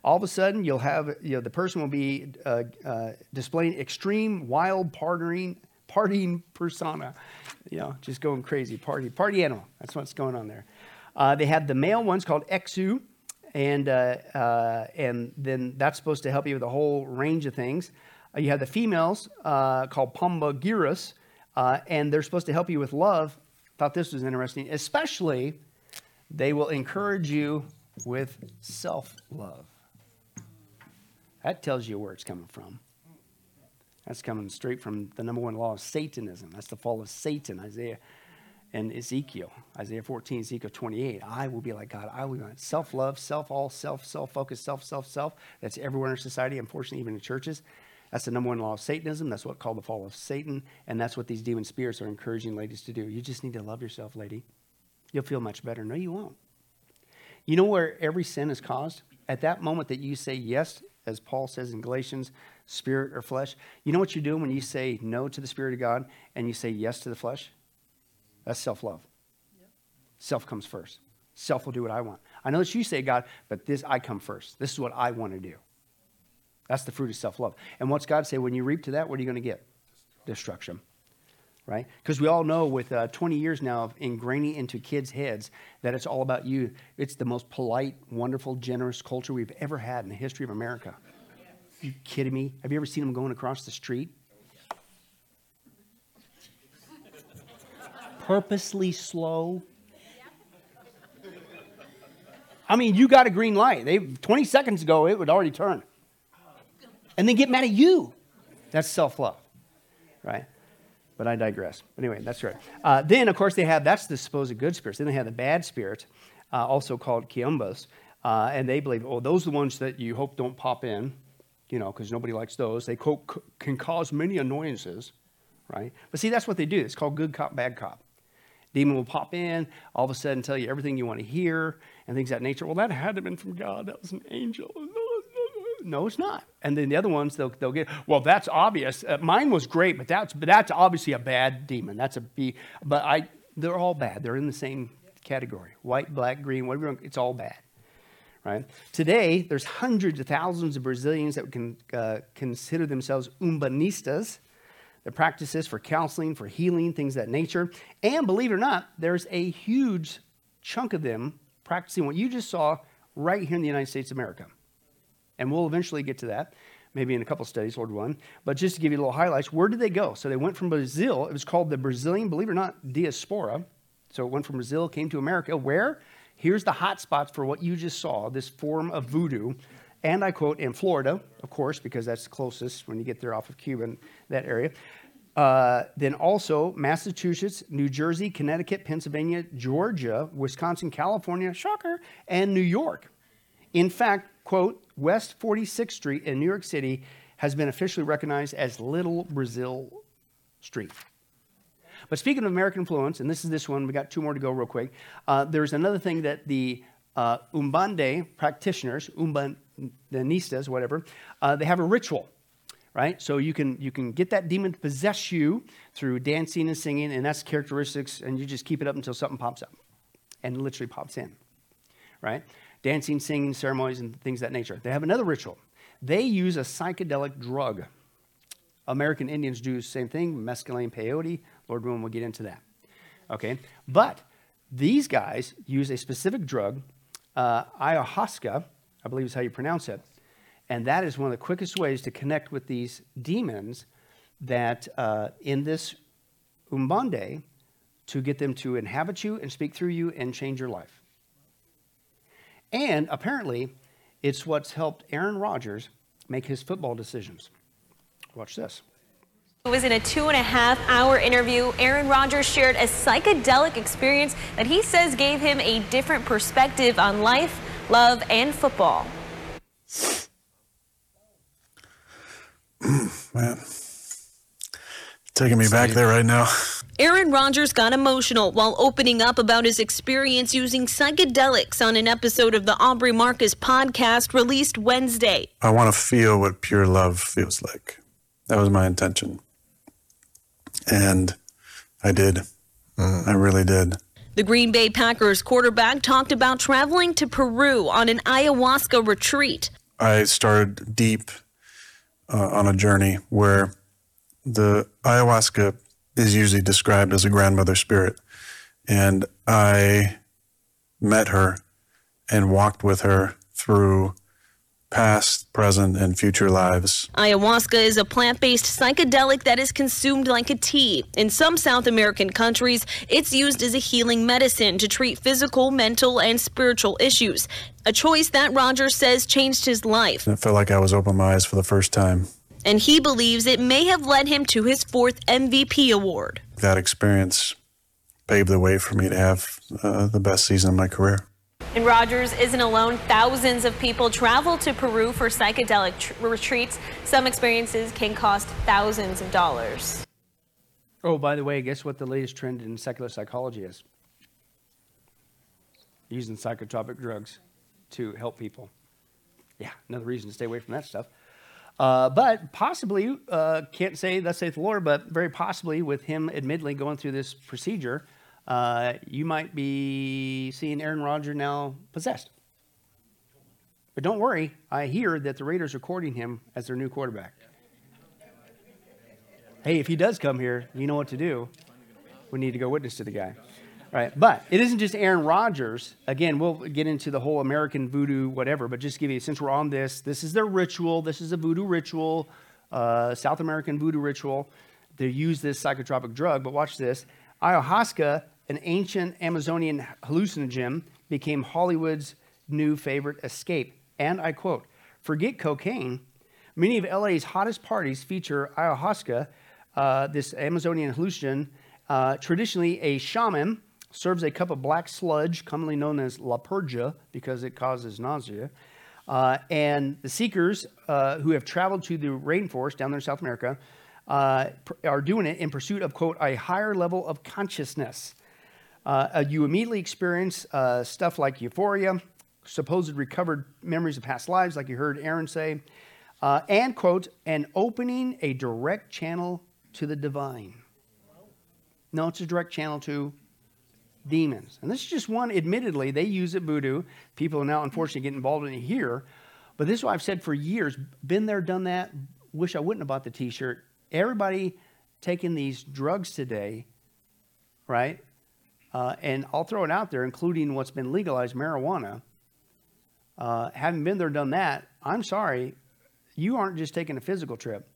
All of a sudden, you'll have you know the person will be uh, uh, displaying extreme wild partying partying persona, you know, just going crazy party party animal. That's what's going on there. Uh, they have the male ones called exu, and uh, uh, and then that's supposed to help you with a whole range of things. Uh, you have the females called Pomba Giras, and they're supposed to help you with love. Thought this was interesting, especially they will encourage you with self love. That tells you where it's coming from. That's coming straight from the number one law of Satanism. That's the fall of Satan, Isaiah and Ezekiel. Isaiah 14, Ezekiel 28. I will be like God. I will be like self love, self all, self, self focus, self, self, self. That's everywhere in our society, unfortunately, even in churches. That's the number one law of Satanism. That's what called the fall of Satan. And that's what these demon spirits are encouraging ladies to do. You just need to love yourself, lady. You'll feel much better. No, you won't. You know where every sin is caused? At that moment that you say yes, as Paul says in Galatians, spirit or flesh. You know what you're doing when you say no to the Spirit of God and you say yes to the flesh? That's self love. Yep. Self comes first. Self will do what I want. I know that you say, God, but this, I come first. This is what I want to do. That's the fruit of self love. And what's God say? When you reap to that, what are you going to get? Destruction right? Because we all know with uh, 20 years now of ingraining into kids' heads that it's all about you. It's the most polite, wonderful, generous culture we've ever had in the history of America. Are you kidding me? Have you ever seen them going across the street? Purposely slow. I mean, you got a green light. They 20 seconds ago, it would already turn. and then get mad at you. That's self love, right? But I digress. Anyway, that's right. Uh, then, of course, they have that's the supposed good spirits. Then they have the bad spirits, uh, also called quimbas. Uh, and they believe, oh, those are the ones that you hope don't pop in, you know, because nobody likes those. They co- can cause many annoyances, right? But see, that's what they do. It's called good cop, bad cop. Demon will pop in, all of a sudden tell you everything you want to hear and things that nature. Well, that had to have been from God. That was an angel. No, it's not. And then the other ones, they'll, they'll get, well, that's obvious. Uh, mine was great, but that's, but that's obviously a bad demon. That's a B. But I, they're all bad. They're in the same category. White, black, green, whatever. It's all bad. Right? Today, there's hundreds of thousands of Brazilians that can uh, consider themselves umbanistas. The practices for counseling, for healing, things that nature. And believe it or not, there's a huge chunk of them practicing what you just saw right here in the United States of America. And we'll eventually get to that, maybe in a couple studies, Lord willing. But just to give you a little highlights, where did they go? So they went from Brazil. It was called the Brazilian, believe it or not, diaspora. So it went from Brazil, came to America. Where? Here's the hot spots for what you just saw this form of voodoo. And I quote, in Florida, of course, because that's the closest when you get there off of Cuba that area. Uh, then also Massachusetts, New Jersey, Connecticut, Pennsylvania, Georgia, Wisconsin, California, shocker, and New York. In fact, quote, West 46th Street in New York City has been officially recognized as Little Brazil Street. But speaking of American influence, and this is this one, we got two more to go real quick. Uh, there's another thing that the uh, Umbande practitioners, Umbandenistas, whatever, uh, they have a ritual, right? So you can you can get that demon to possess you through dancing and singing, and that's characteristics, and you just keep it up until something pops up, and literally pops in, right? Dancing, singing, ceremonies, and things of that nature. They have another ritual. They use a psychedelic drug. American Indians do the same thing, mescaline peyote. Lord willing, we'll get into that. Okay, but these guys use a specific drug, uh, ayahuasca, I believe is how you pronounce it, and that is one of the quickest ways to connect with these demons that uh, in this umbande to get them to inhabit you and speak through you and change your life. And apparently, it's what's helped Aaron Rodgers make his football decisions. Watch this. It was in a two and a half hour interview. Aaron Rodgers shared a psychedelic experience that he says gave him a different perspective on life, love, and football. Man, taking me back there right now. Aaron Rodgers got emotional while opening up about his experience using psychedelics on an episode of the Aubrey Marcus podcast released Wednesday. I want to feel what pure love feels like. That was my intention. And I did. I really did. The Green Bay Packers quarterback talked about traveling to Peru on an ayahuasca retreat. I started deep uh, on a journey where the ayahuasca is usually described as a grandmother spirit. And I met her and walked with her through past, present, and future lives. Ayahuasca is a plant based psychedelic that is consumed like a tea. In some South American countries, it's used as a healing medicine to treat physical, mental, and spiritual issues. A choice that Rodgers says changed his life. It felt like I was opening my eyes for the first time. And he believes it may have led him to his fourth MVP award. That experience paved the way for me to have uh, the best season of my career. And Rodgers isn't alone. Thousands of people travel to Peru for psychedelic tr- retreats. Some experiences can cost thousands of dollars. Oh, by the way, guess what the latest trend in secular psychology is? Using psychotropic drugs to help people. Yeah, another reason to stay away from that stuff. Uh, but possibly, uh, can't say thus saith the Lord, but very possibly with him admittedly going through this procedure, uh, you might be seeing Aaron Rodgers now possessed. But don't worry, I hear that the Raiders are courting him as their new quarterback. Hey, if he does come here, you know what to do. We need to go witness to the guy. Right, but it isn't just Aaron Rodgers. Again, we'll get into the whole American voodoo, whatever. But just give you, since we're on this, this is their ritual. This is a voodoo ritual, uh, South American voodoo ritual. They use this psychotropic drug. But watch this: ayahuasca, an ancient Amazonian hallucinogen, became Hollywood's new favorite escape. And I quote: "Forget cocaine. Many of LA's hottest parties feature ayahuasca, uh, this Amazonian hallucinogen. Uh, traditionally, a shaman serves a cup of black sludge, commonly known as la purga, because it causes nausea. Uh, and the seekers uh, who have traveled to the rainforest down there in South America uh, are doing it in pursuit of, quote, a higher level of consciousness. Uh, you immediately experience uh, stuff like euphoria, supposed recovered memories of past lives, like you heard Aaron say, uh, and, quote, and opening a direct channel to the divine. No, it's a direct channel to demons. And this is just one, admittedly, they use it voodoo. People are now unfortunately getting involved in it here. But this is what I've said for years been there, done that. Wish I wouldn't have bought the t shirt. Everybody taking these drugs today, right? Uh, and I'll throw it out there, including what's been legalized marijuana. Uh, having been there, done that, I'm sorry, you aren't just taking a physical trip,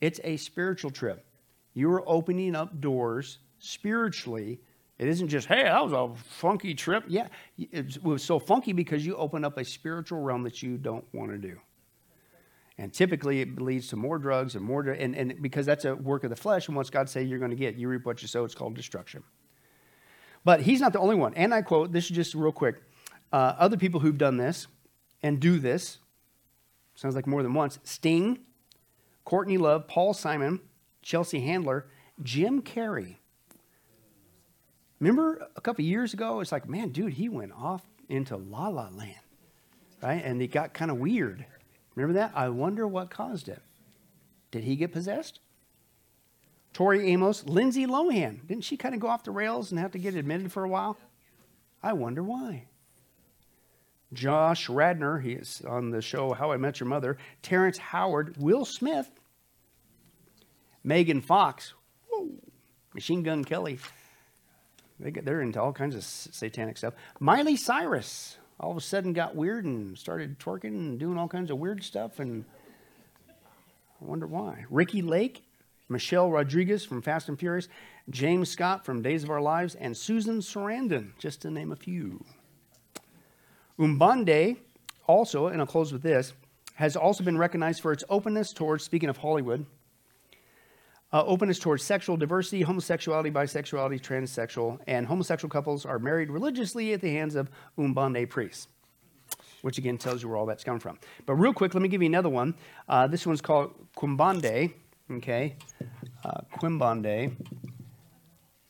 it's a spiritual trip. You are opening up doors spiritually. It isn't just, hey, that was a funky trip. Yeah, it was so funky because you open up a spiritual realm that you don't want to do. And typically it leads to more drugs and more, and, and because that's a work of the flesh, and what's God say you're going to get? You reap what you sow, it's called destruction. But he's not the only one. And I quote, this is just real quick. Uh, other people who've done this and do this, sounds like more than once Sting, Courtney Love, Paul Simon, Chelsea Handler, Jim Carrey. Remember a couple years ago? It's like, man, dude, he went off into La La Land, right? And it got kind of weird. Remember that? I wonder what caused it. Did he get possessed? Tori Amos, Lindsay Lohan. Didn't she kind of go off the rails and have to get admitted for a while? I wonder why. Josh Radnor, he is on the show How I Met Your Mother. Terrence Howard, Will Smith, Megan Fox, Machine Gun Kelly. They get, they're into all kinds of satanic stuff. Miley Cyrus, all of a sudden got weird and started twerking and doing all kinds of weird stuff, and I wonder why. Ricki Lake, Michelle Rodriguez from Fast and Furious, James Scott from Days of Our Lives, and Susan Sarandon, just to name a few. Umbande, also, and I'll close with this, has also been recognized for its openness towards, speaking of Hollywood, uh, openness towards sexual diversity, homosexuality, bisexuality, transsexual, and homosexual couples are married religiously at the hands of Umbande priests, which again tells you where all that's coming from. But real quick, let me give you another one. Uh, this one's called Quimbande, okay? Uh, Quimbande.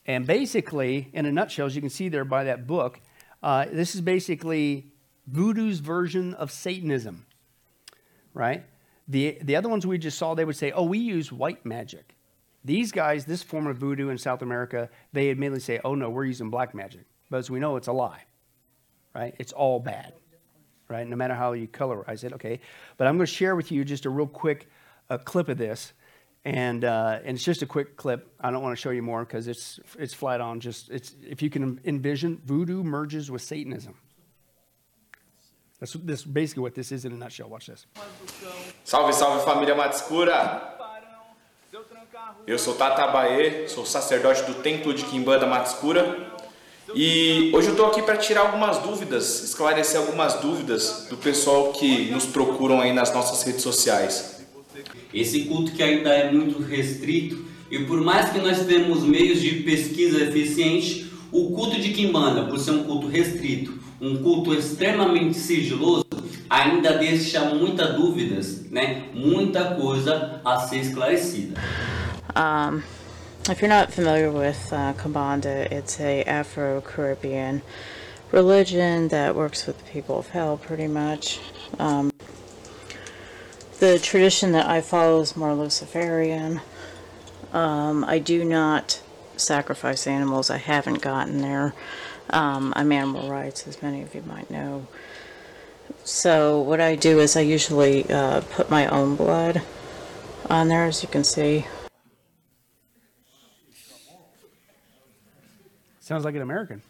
And basically, in a nutshell, as you can see there by that book, uh, this is basically voodoo's version of Satanism, right? The, the other ones we just saw, they would say, oh, we use white magic. These guys, this form of voodoo in South America, they immediately say, oh no, we're using black magic. But as we know, it's a lie, right? It's all bad, right? No matter how you colorize it, okay? But I'm going to share with you just a real quick uh, clip of this. And, uh, and it's just a quick clip. I don't want to show you more because it's, it's flat on. Just it's, if you can envision, voodoo merges with Satanism. That's this basically what this is in a nutshell. Watch this. Salve, salve família Matscura! Eu sou Tata Baê, sou sacerdote do Templo de Kimbanda Matscura e hoje eu estou aqui para tirar algumas dúvidas, esclarecer algumas dúvidas do pessoal que nos procuram aí nas nossas redes sociais. Esse culto que ainda é muito restrito e por mais que nós temos meios de pesquisa eficiente, o culto de Kimbanda, por ser um culto restrito, um culto extremamente sigiloso, ainda deixa muitas dúvidas, né? Muita coisa a ser esclarecida. Um, if you're not familiar with uh, Kambanda, it's a Afro-Caribbean religion that works with the people of hell, pretty much. Um, the tradition that I follow is more Luciferian. Um, I do not sacrifice animals. I haven't gotten there. Um, I'm animal rights, as many of you might know. So what I do is I usually uh, put my own blood on there, as you can see. Sounds like an American,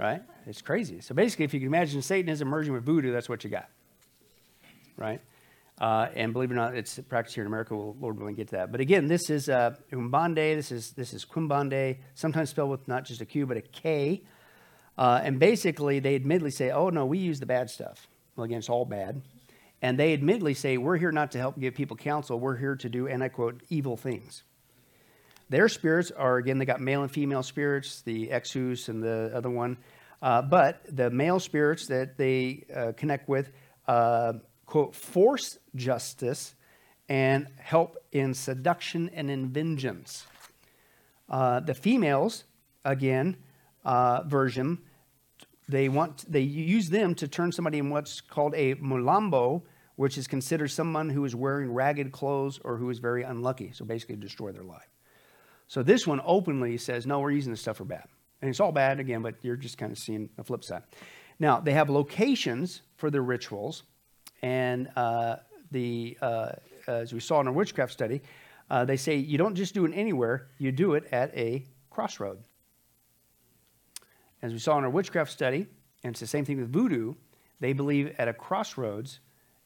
right? It's crazy. So basically, if you can imagine Satanism merging with voodoo, that's what you got, right? Uh, and believe it or not, it's practiced here in America. We'll, Lord willing, get to that. But again, this is uh, Umbande. This is this is Quimbande, sometimes spelled with not just a Q but a K. Uh, and basically, they admittedly say, "Oh no, we use the bad stuff." Well, again, it's all bad. And they admittedly say, We're here not to help give people counsel. We're here to do, and I quote, evil things. Their spirits are, again, they got male and female spirits, the Exus and the other one. Uh, but the male spirits that they uh, connect with, uh, quote, force justice and help in seduction and in vengeance. Uh, the females, again, uh, version, they want they use them to turn somebody in what's called a mulambo, which is considered someone who is wearing ragged clothes or who is very unlucky. So basically, destroy their life. So this one openly says, no, we're using this stuff for bad. And it's all bad again, but you're just kind of seeing the flip side. Now, they have locations for their rituals. And uh, the, uh, as we saw in our witchcraft study, uh, they say you don't just do it anywhere, you do it at a crossroad. As we saw in our witchcraft study, and it's the same thing with voodoo, they believe at a crossroads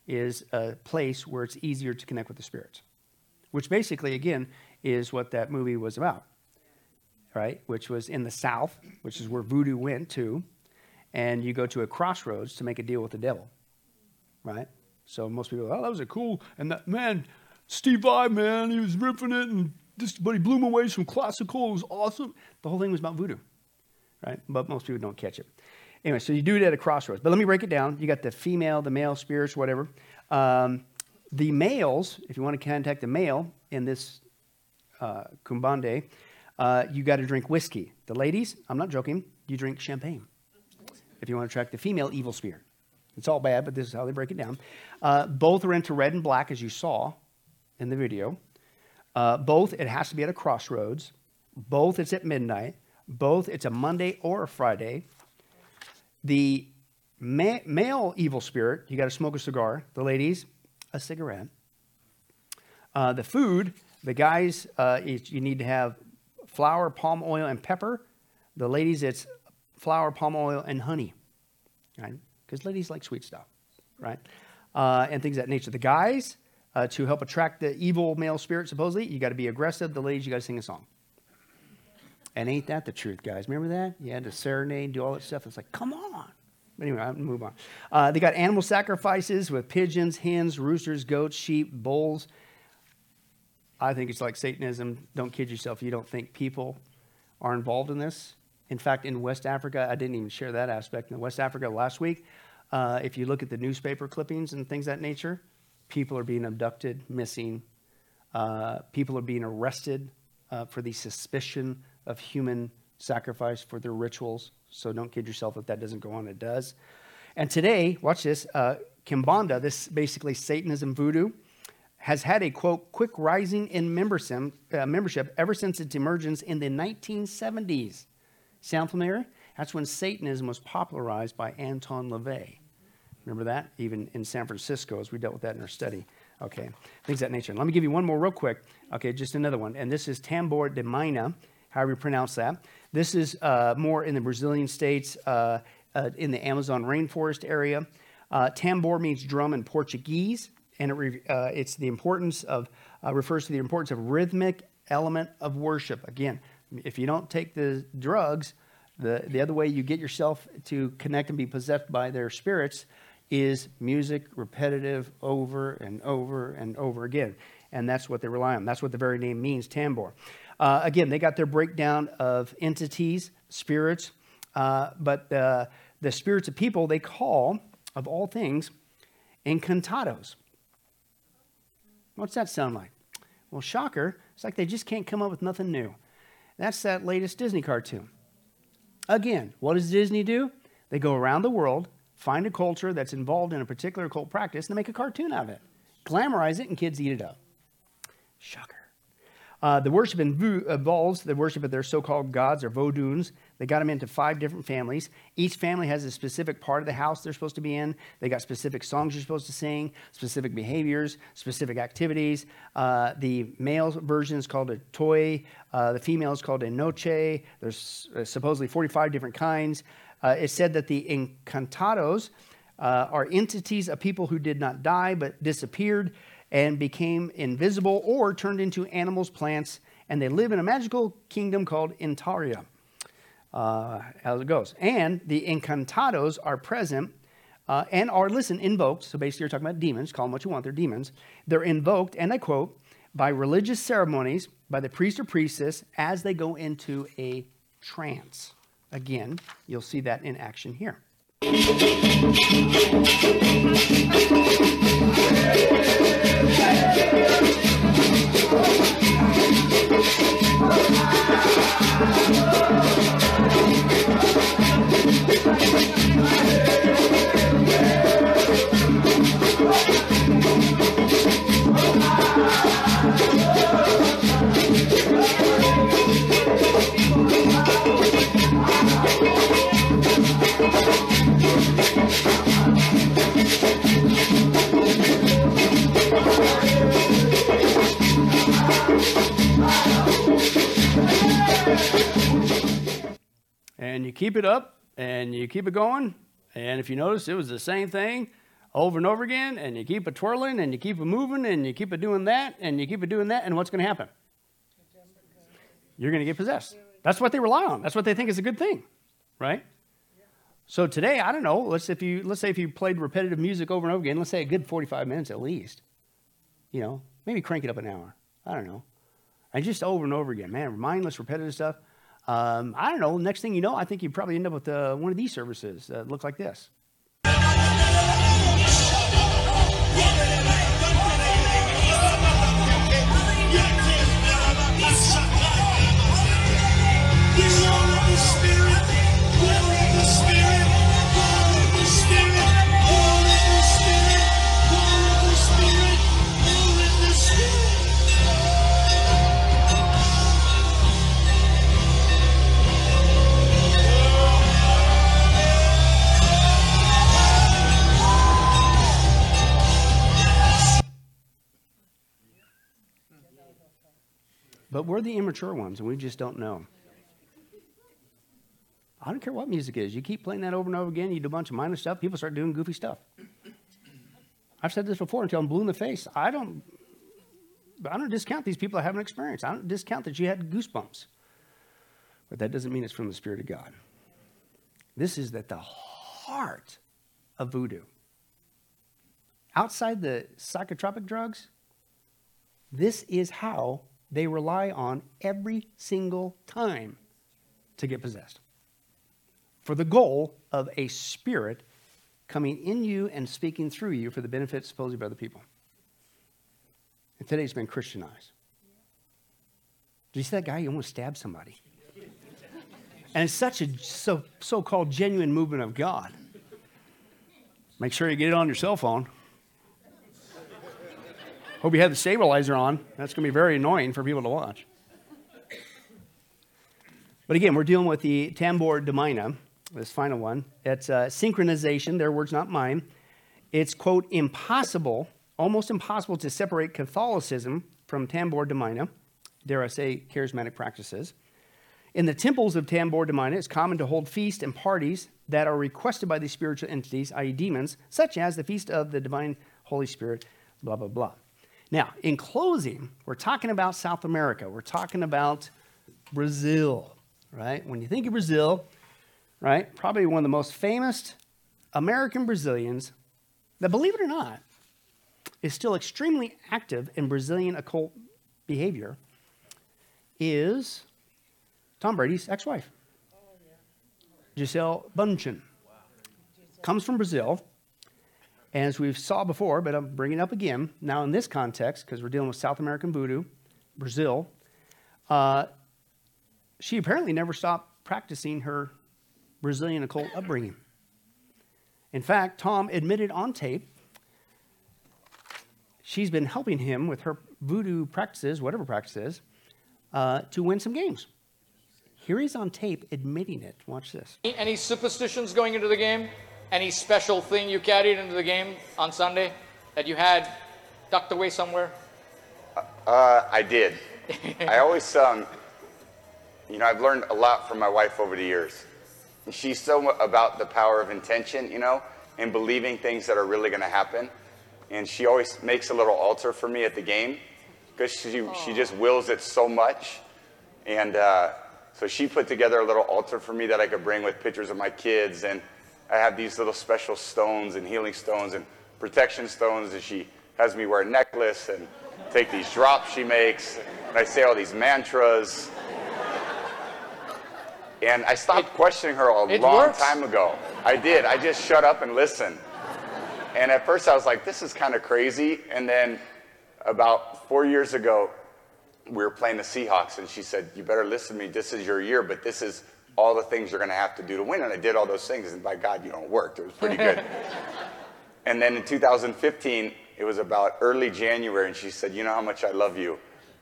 is a place where it's easier to connect with the spirits, which basically, again, is what that movie was about, right? Which was in the South, which is where voodoo went to, and you go to a crossroads to make a deal with the devil, right? So most people, oh, that was a cool, and that man, Steve Vai, man, he was ripping it, and this, but he blew me away from classical. It was awesome. The whole thing was about voodoo, right? But most people don't catch it. Anyway, so you do it at a crossroads. But let me break it down. You got the female, the male spirits, whatever. Um, the males, if you want to contact the male in this uh, kumbande, uh, you got to drink whiskey. The ladies, I'm not joking, you drink champagne. If you want to attract the female evil spirit. It's all bad, but this is how they break it down. Uh, both are into red and black, as you saw in the video. Uh, both, it has to be at a crossroads. Both, it's at midnight. Both, it's a Monday or a Friday. The ma- male evil spirit, you got to smoke a cigar. The ladies, a cigarette. Uh, the food, the guys, uh, you need to have flour, palm oil, and pepper. The ladies, it's flour, palm oil, and honey, right? Because ladies like sweet stuff, right? Uh, and things that nature. The guys, uh, to help attract the evil male spirit, supposedly, you got to be aggressive. The ladies, you got to sing a song. And ain't that the truth, guys? Remember that? You had to serenade, do all that stuff. It's like, come on. But anyway, I'll move on. Uh, they got animal sacrifices with pigeons, hens, roosters, goats, sheep, bulls. I think it's like Satanism. Don't kid yourself. You don't think people are involved in this. In fact, in West Africa, I didn't even share that aspect. In West Africa last week, uh, if you look at the newspaper clippings and things that nature, people are being abducted, missing. Uh, people are being arrested uh, for the suspicion of human sacrifice for their rituals. So don't kid yourself if that doesn't go on, it does. And today, watch this uh, Kimbanda, this basically Satanism voodoo, has had a quote, quick rising in membership, uh, membership ever since its emergence in the 1970s. Sound familiar? That's when Satanism was popularized by Anton LaVey. Remember that? Even in San Francisco, as we dealt with that in our study. Okay, things that nature. Let me give you one more real quick. Okay, just another one. And this is Tambor de Mina, however you pronounce that. This is uh, more in the Brazilian states, uh, uh, in the Amazon rainforest area. Uh, tambor means drum in Portuguese, and it re- uh, it's the importance of, uh, refers to the importance of rhythmic element of worship. Again, if you don't take the drugs, the, the other way you get yourself to connect and be possessed by their spirits is music repetitive over and over and over again. And that's what they rely on. That's what the very name means, tambor. Uh, again, they got their breakdown of entities, spirits, uh, but the, the spirits of people they call, of all things, encantados. What's that sound like? Well, shocker, it's like they just can't come up with nothing new. That's that latest Disney cartoon. Again, what does Disney do? They go around the world find a culture that's involved in a particular cult practice and make a cartoon out of it. Glamorize it, and kids eat it up. Shocker. Uh, the worship involves the worship of their so called gods or vodouns. They got them into five different families. Each family has a specific part of the house they're supposed to be in. They got specific songs you're supposed to sing, specific behaviors, specific activities. Uh, the male version is called a toy, uh, the female is called a noche. There's uh, supposedly 45 different kinds. Uh, it said that the encantados uh, are entities of people who did not die but disappeared and became invisible or turned into animals, plants, and they live in a magical kingdom called Intaria. Uh, as it goes. And the encantados are present uh, and are, listen, invoked. So basically, you're talking about demons. Call them what you want. They're demons. They're invoked, and I quote, by religious ceremonies by the priest or priestess as they go into a trance. Again, you'll see that in action here. And you keep it up and you keep it going. And if you notice, it was the same thing over and over again. And you keep it twirling and you keep it moving and you keep it doing that and you keep it doing that. And what's going to happen? You're going to get possessed. That's what they rely on. That's what they think is a good thing, right? So today, I don't know. Let's if you let's say if you played repetitive music over and over again, let's say a good 45 minutes at least. You know, maybe crank it up an hour. I don't know. And just over and over again, man, mindless, repetitive stuff. Um, I don't know. Next thing you know, I think you probably end up with uh, one of these services that look like this. But we're the immature ones, and we just don't know. I don't care what music is. You keep playing that over and over again, you do a bunch of minor stuff, people start doing goofy stuff. I've said this before until I'm blue in the face. I don't, I don't discount these people that have an experience. I don't discount that you had goosebumps. But that doesn't mean it's from the Spirit of God. This is at the heart of voodoo. Outside the psychotropic drugs, this is how they rely on every single time to get possessed for the goal of a spirit coming in you and speaking through you for the benefit supposedly of other people. And today it's been Christianized. Did you see that guy? He almost stabbed somebody. And it's such a so, so-called genuine movement of God. Make sure you get it on your cell phone. Hope you had the stabilizer on. That's going to be very annoying for people to watch. But again, we're dealing with the Tambor de Mina, this final one. It's uh, syncretization, their words, not mine. It's, quote, impossible, almost impossible to separate Catholicism from Tambor de Mina, dare I say, charismatic practices. In the temples of Tambor de Mina, it's common to hold feasts and parties that are requested by these spiritual entities, i.e., demons, such as the Feast of the Divine Holy Spirit, blah, blah, blah. Now, in closing, we're talking about South America. We're talking about Brazil, right? When you think of Brazil, right, probably one of the most famous American Brazilians that, believe it or not, is still extremely active in Brazilian occult behavior is Tom Brady's ex wife, Gisele Bündchen. Comes from Brazil as we saw before, but I'm bringing it up again now in this context because we're dealing with South American voodoo, Brazil. Uh, she apparently never stopped practicing her Brazilian occult upbringing. In fact, Tom admitted on tape she's been helping him with her voodoo practices, whatever practices, uh, to win some games. Here he's on tape admitting it. Watch this. Any superstitions going into the game? Any special thing you carried into the game on Sunday that you had tucked away somewhere? Uh, I did. I always, um, you know, I've learned a lot from my wife over the years. She's so about the power of intention, you know, and believing things that are really going to happen. And she always makes a little altar for me at the game because she, she just wills it so much. And uh, so she put together a little altar for me that I could bring with pictures of my kids and I have these little special stones and healing stones and protection stones, and she has me wear a necklace and take these drops she makes, and I say all these mantras. And I stopped questioning her a long works. time ago. I did. I just shut up and listened. And at first I was like, this is kind of crazy. And then about four years ago, we were playing the Seahawks, and she said, You better listen to me. This is your year, but this is all the things you're going to have to do to win. And I did all those things, and by God, you know, it worked. It was pretty good. and then in 2015, it was about early January, and she said, You know how much I love you?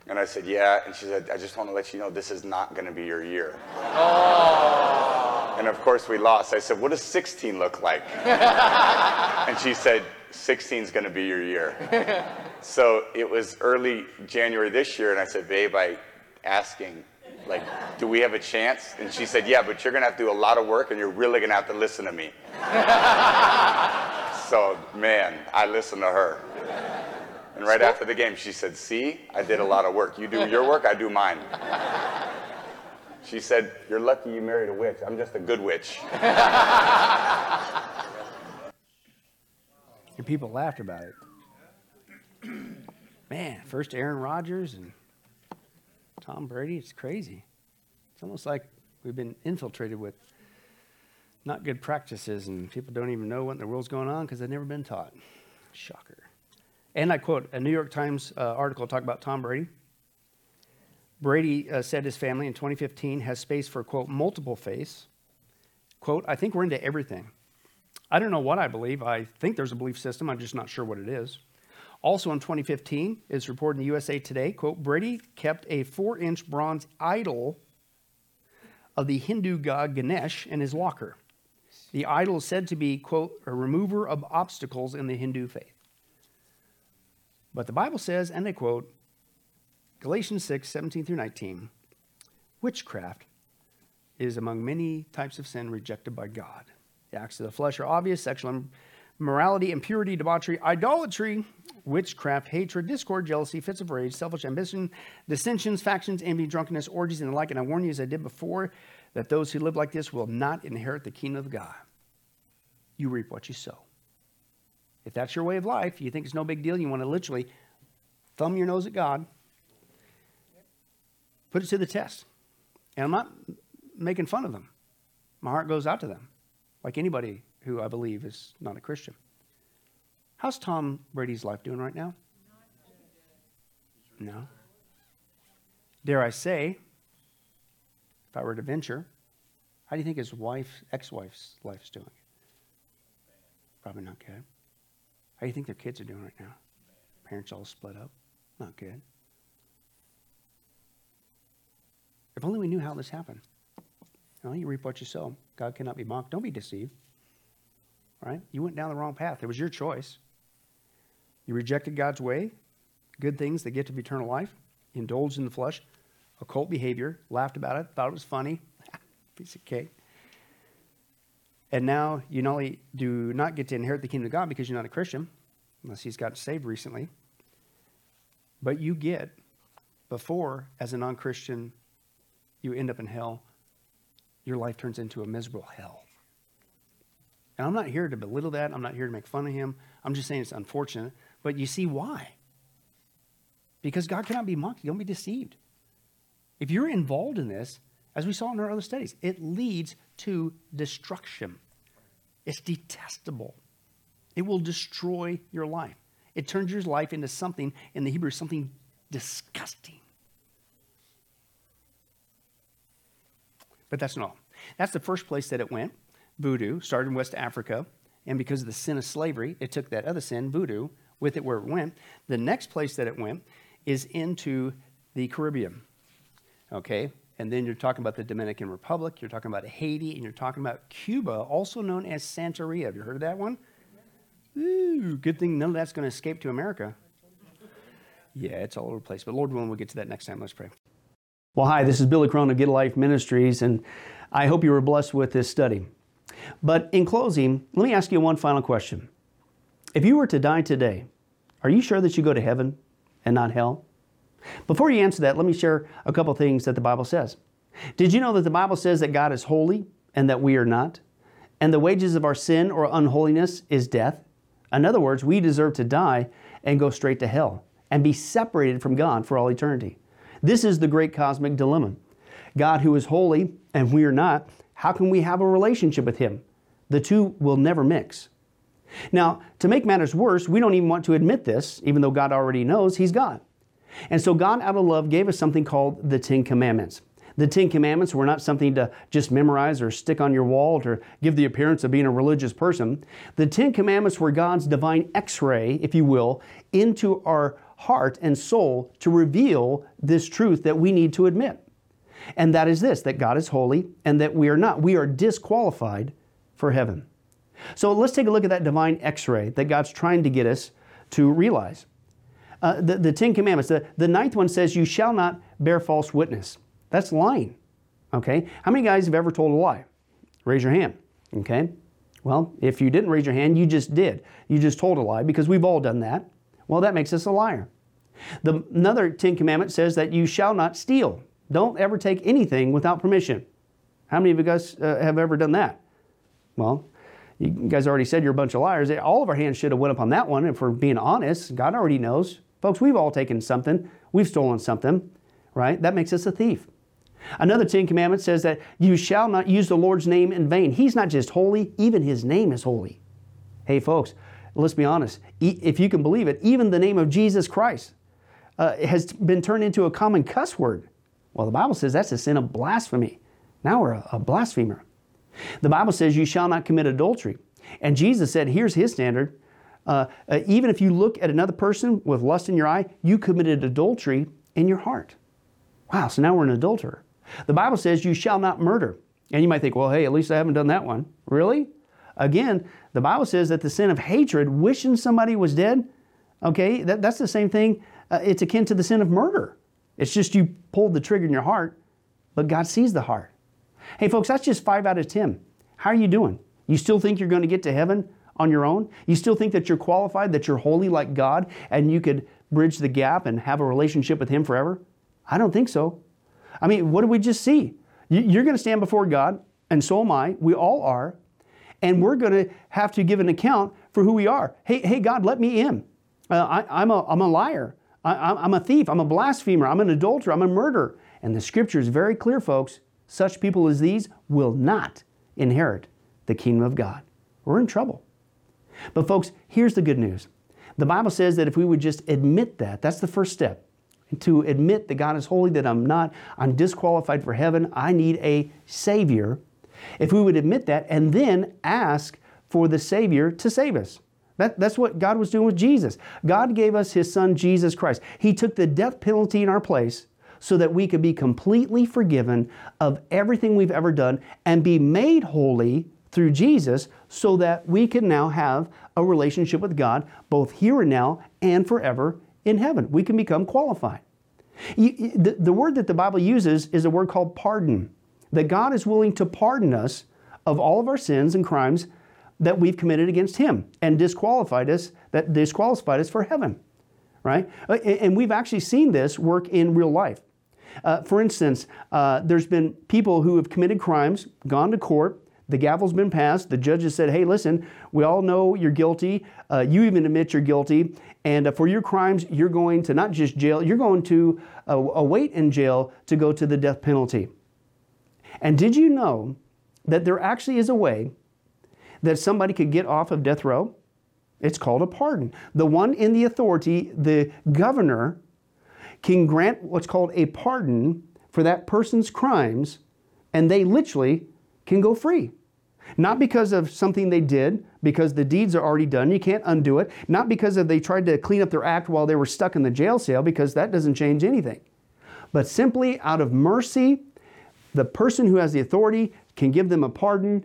And I said, Yeah. And she said, I just want to let you know this is not going to be your year. Oh. And of course, we lost. I said, What does 16 look like? and she said, 16 is going to be your year. So it was early January this year, and I said, Babe, I asking, like, do we have a chance? And she said, Yeah, but you're going to have to do a lot of work, and you're really going to have to listen to me. so, man, I listened to her. And right after the game, she said, See, I did a lot of work. You do your work, I do mine. She said, You're lucky you married a witch. I'm just a good witch. And people laughed about it. Man, first Aaron Rodgers and Tom Brady, it's crazy. It's almost like we've been infiltrated with not good practices and people don't even know what in the world's going on because they've never been taught. Shocker. And I quote a New York Times uh, article talk about Tom Brady. Brady uh, said his family in 2015 has space for, quote, multiple faiths. Quote, I think we're into everything. I don't know what I believe. I think there's a belief system. I'm just not sure what it is. Also in 2015, it's reported in the USA Today, quote, Brady kept a four inch bronze idol of the Hindu god Ganesh in his locker. The idol is said to be, quote, a remover of obstacles in the Hindu faith. But the Bible says, and I quote, Galatians 6, 17 through 19, witchcraft is among many types of sin rejected by God. The acts of the flesh are obvious sexual immorality, impurity, debauchery, idolatry, witchcraft, hatred, discord, jealousy, fits of rage, selfish ambition, dissensions, factions, envy, drunkenness, orgies, and the like. And I warn you, as I did before, that those who live like this will not inherit the kingdom of God. You reap what you sow. If that's your way of life, you think it's no big deal, you want to literally thumb your nose at God, put it to the test. And I'm not making fun of them. My heart goes out to them, like anybody who I believe is not a Christian. How's Tom Brady's life doing right now? No. Dare I say, if I were to venture, how do you think his wife, ex-wife's life's doing? Probably not good. How do you think their kids are doing right now? Parents all split up. Not good. If only we knew how this happened. Well, you reap what you sow. God cannot be mocked. Don't be deceived. Right? You went down the wrong path. It was your choice. You rejected God's way, good things, that get to eternal life, indulged in the flesh, occult behavior, laughed about it, thought it was funny, piece of cake. And now you not only do not get to inherit the kingdom of God because you're not a Christian, unless he's gotten saved recently, but you get, before, as a non Christian, you end up in hell, your life turns into a miserable hell. And I'm not here to belittle that. I'm not here to make fun of him. I'm just saying it's unfortunate. But you see why? Because God cannot be mocked. Don't be deceived. If you're involved in this, as we saw in our other studies, it leads to destruction. It's detestable. It will destroy your life. It turns your life into something, in the Hebrew, something disgusting. But that's not all. That's the first place that it went. Voodoo started in West Africa, and because of the sin of slavery, it took that other sin, voodoo, with it where it went. The next place that it went is into the Caribbean. Okay? And then you're talking about the Dominican Republic, you're talking about Haiti, and you're talking about Cuba, also known as Santeria. Have you heard of that one? Ooh, good thing none of that's going to escape to America. Yeah, it's all over the place. But Lord willing, we'll get to that next time. Let's pray. Well, hi, this is Billy Crone of Get a Life Ministries, and I hope you were blessed with this study. But in closing, let me ask you one final question. If you were to die today, are you sure that you go to heaven and not hell? Before you answer that, let me share a couple things that the Bible says. Did you know that the Bible says that God is holy and that we are not? and the wages of our sin or unholiness is death. In other words, we deserve to die and go straight to hell and be separated from God for all eternity. This is the great cosmic dilemma. God, who is holy and we are not, how can we have a relationship with Him? The two will never mix. Now, to make matters worse, we don't even want to admit this, even though God already knows He's God. And so, God, out of love, gave us something called the Ten Commandments. The Ten Commandments were not something to just memorize or stick on your wall to give the appearance of being a religious person. The Ten Commandments were God's divine x ray, if you will, into our heart and soul to reveal this truth that we need to admit. And that is this that God is holy and that we are not. We are disqualified for heaven. So let's take a look at that divine x ray that God's trying to get us to realize. Uh, the, the Ten Commandments, the, the ninth one says, You shall not bear false witness. That's lying. Okay? How many guys have ever told a lie? Raise your hand. Okay? Well, if you didn't raise your hand, you just did. You just told a lie because we've all done that. Well, that makes us a liar. The, another Ten Commandment says that you shall not steal. Don't ever take anything without permission. How many of you guys uh, have ever done that? Well, you guys already said you're a bunch of liars. All of our hands should have went up on that one. If we're being honest, God already knows. Folks, we've all taken something. We've stolen something, right? That makes us a thief. Another Ten Commandments says that you shall not use the Lord's name in vain. He's not just holy, even His name is holy. Hey, folks, let's be honest. If you can believe it, even the name of Jesus Christ uh, has been turned into a common cuss word. Well, the Bible says that's a sin of blasphemy. Now we're a, a blasphemer. The Bible says you shall not commit adultery. And Jesus said, here's his standard. Uh, uh, even if you look at another person with lust in your eye, you committed adultery in your heart. Wow, so now we're an adulterer. The Bible says you shall not murder. And you might think, well, hey, at least I haven't done that one. Really? Again, the Bible says that the sin of hatred, wishing somebody was dead, okay, that, that's the same thing. Uh, it's akin to the sin of murder. It's just you pulled the trigger in your heart, but God sees the heart. Hey, folks, that's just five out of 10. How are you doing? You still think you're going to get to heaven on your own? You still think that you're qualified, that you're holy like God, and you could bridge the gap and have a relationship with Him forever? I don't think so. I mean, what did we just see? You're going to stand before God, and so am I. We all are. And we're going to have to give an account for who we are. Hey, hey God, let me in. Uh, I, am a, I'm a liar. I, I'm a thief. I'm a blasphemer. I'm an adulterer. I'm a murderer. And the scripture is very clear, folks. Such people as these will not inherit the kingdom of God. We're in trouble. But, folks, here's the good news. The Bible says that if we would just admit that, that's the first step to admit that God is holy, that I'm not, I'm disqualified for heaven, I need a Savior. If we would admit that and then ask for the Savior to save us. That, that's what God was doing with Jesus. God gave us His Son, Jesus Christ. He took the death penalty in our place so that we could be completely forgiven of everything we've ever done and be made holy through Jesus so that we can now have a relationship with God both here and now and forever in heaven. We can become qualified. You, the, the word that the Bible uses is a word called pardon, that God is willing to pardon us of all of our sins and crimes that we've committed against Him and disqualified us, that disqualified us for heaven, right? Uh, and we've actually seen this work in real life. Uh, for instance, uh, there's been people who have committed crimes, gone to court, the gavel's been passed. The judge has said, hey, listen, we all know you're guilty. Uh, you even admit you're guilty. And uh, for your crimes, you're going to not just jail, you're going to uh, await in jail to go to the death penalty. And did you know that there actually is a way that somebody could get off of death row? It's called a pardon. The one in the authority, the governor, can grant what's called a pardon for that person's crimes, and they literally can go free. Not because of something they did, because the deeds are already done, you can't undo it. Not because of they tried to clean up their act while they were stuck in the jail cell, because that doesn't change anything. But simply out of mercy, the person who has the authority can give them a pardon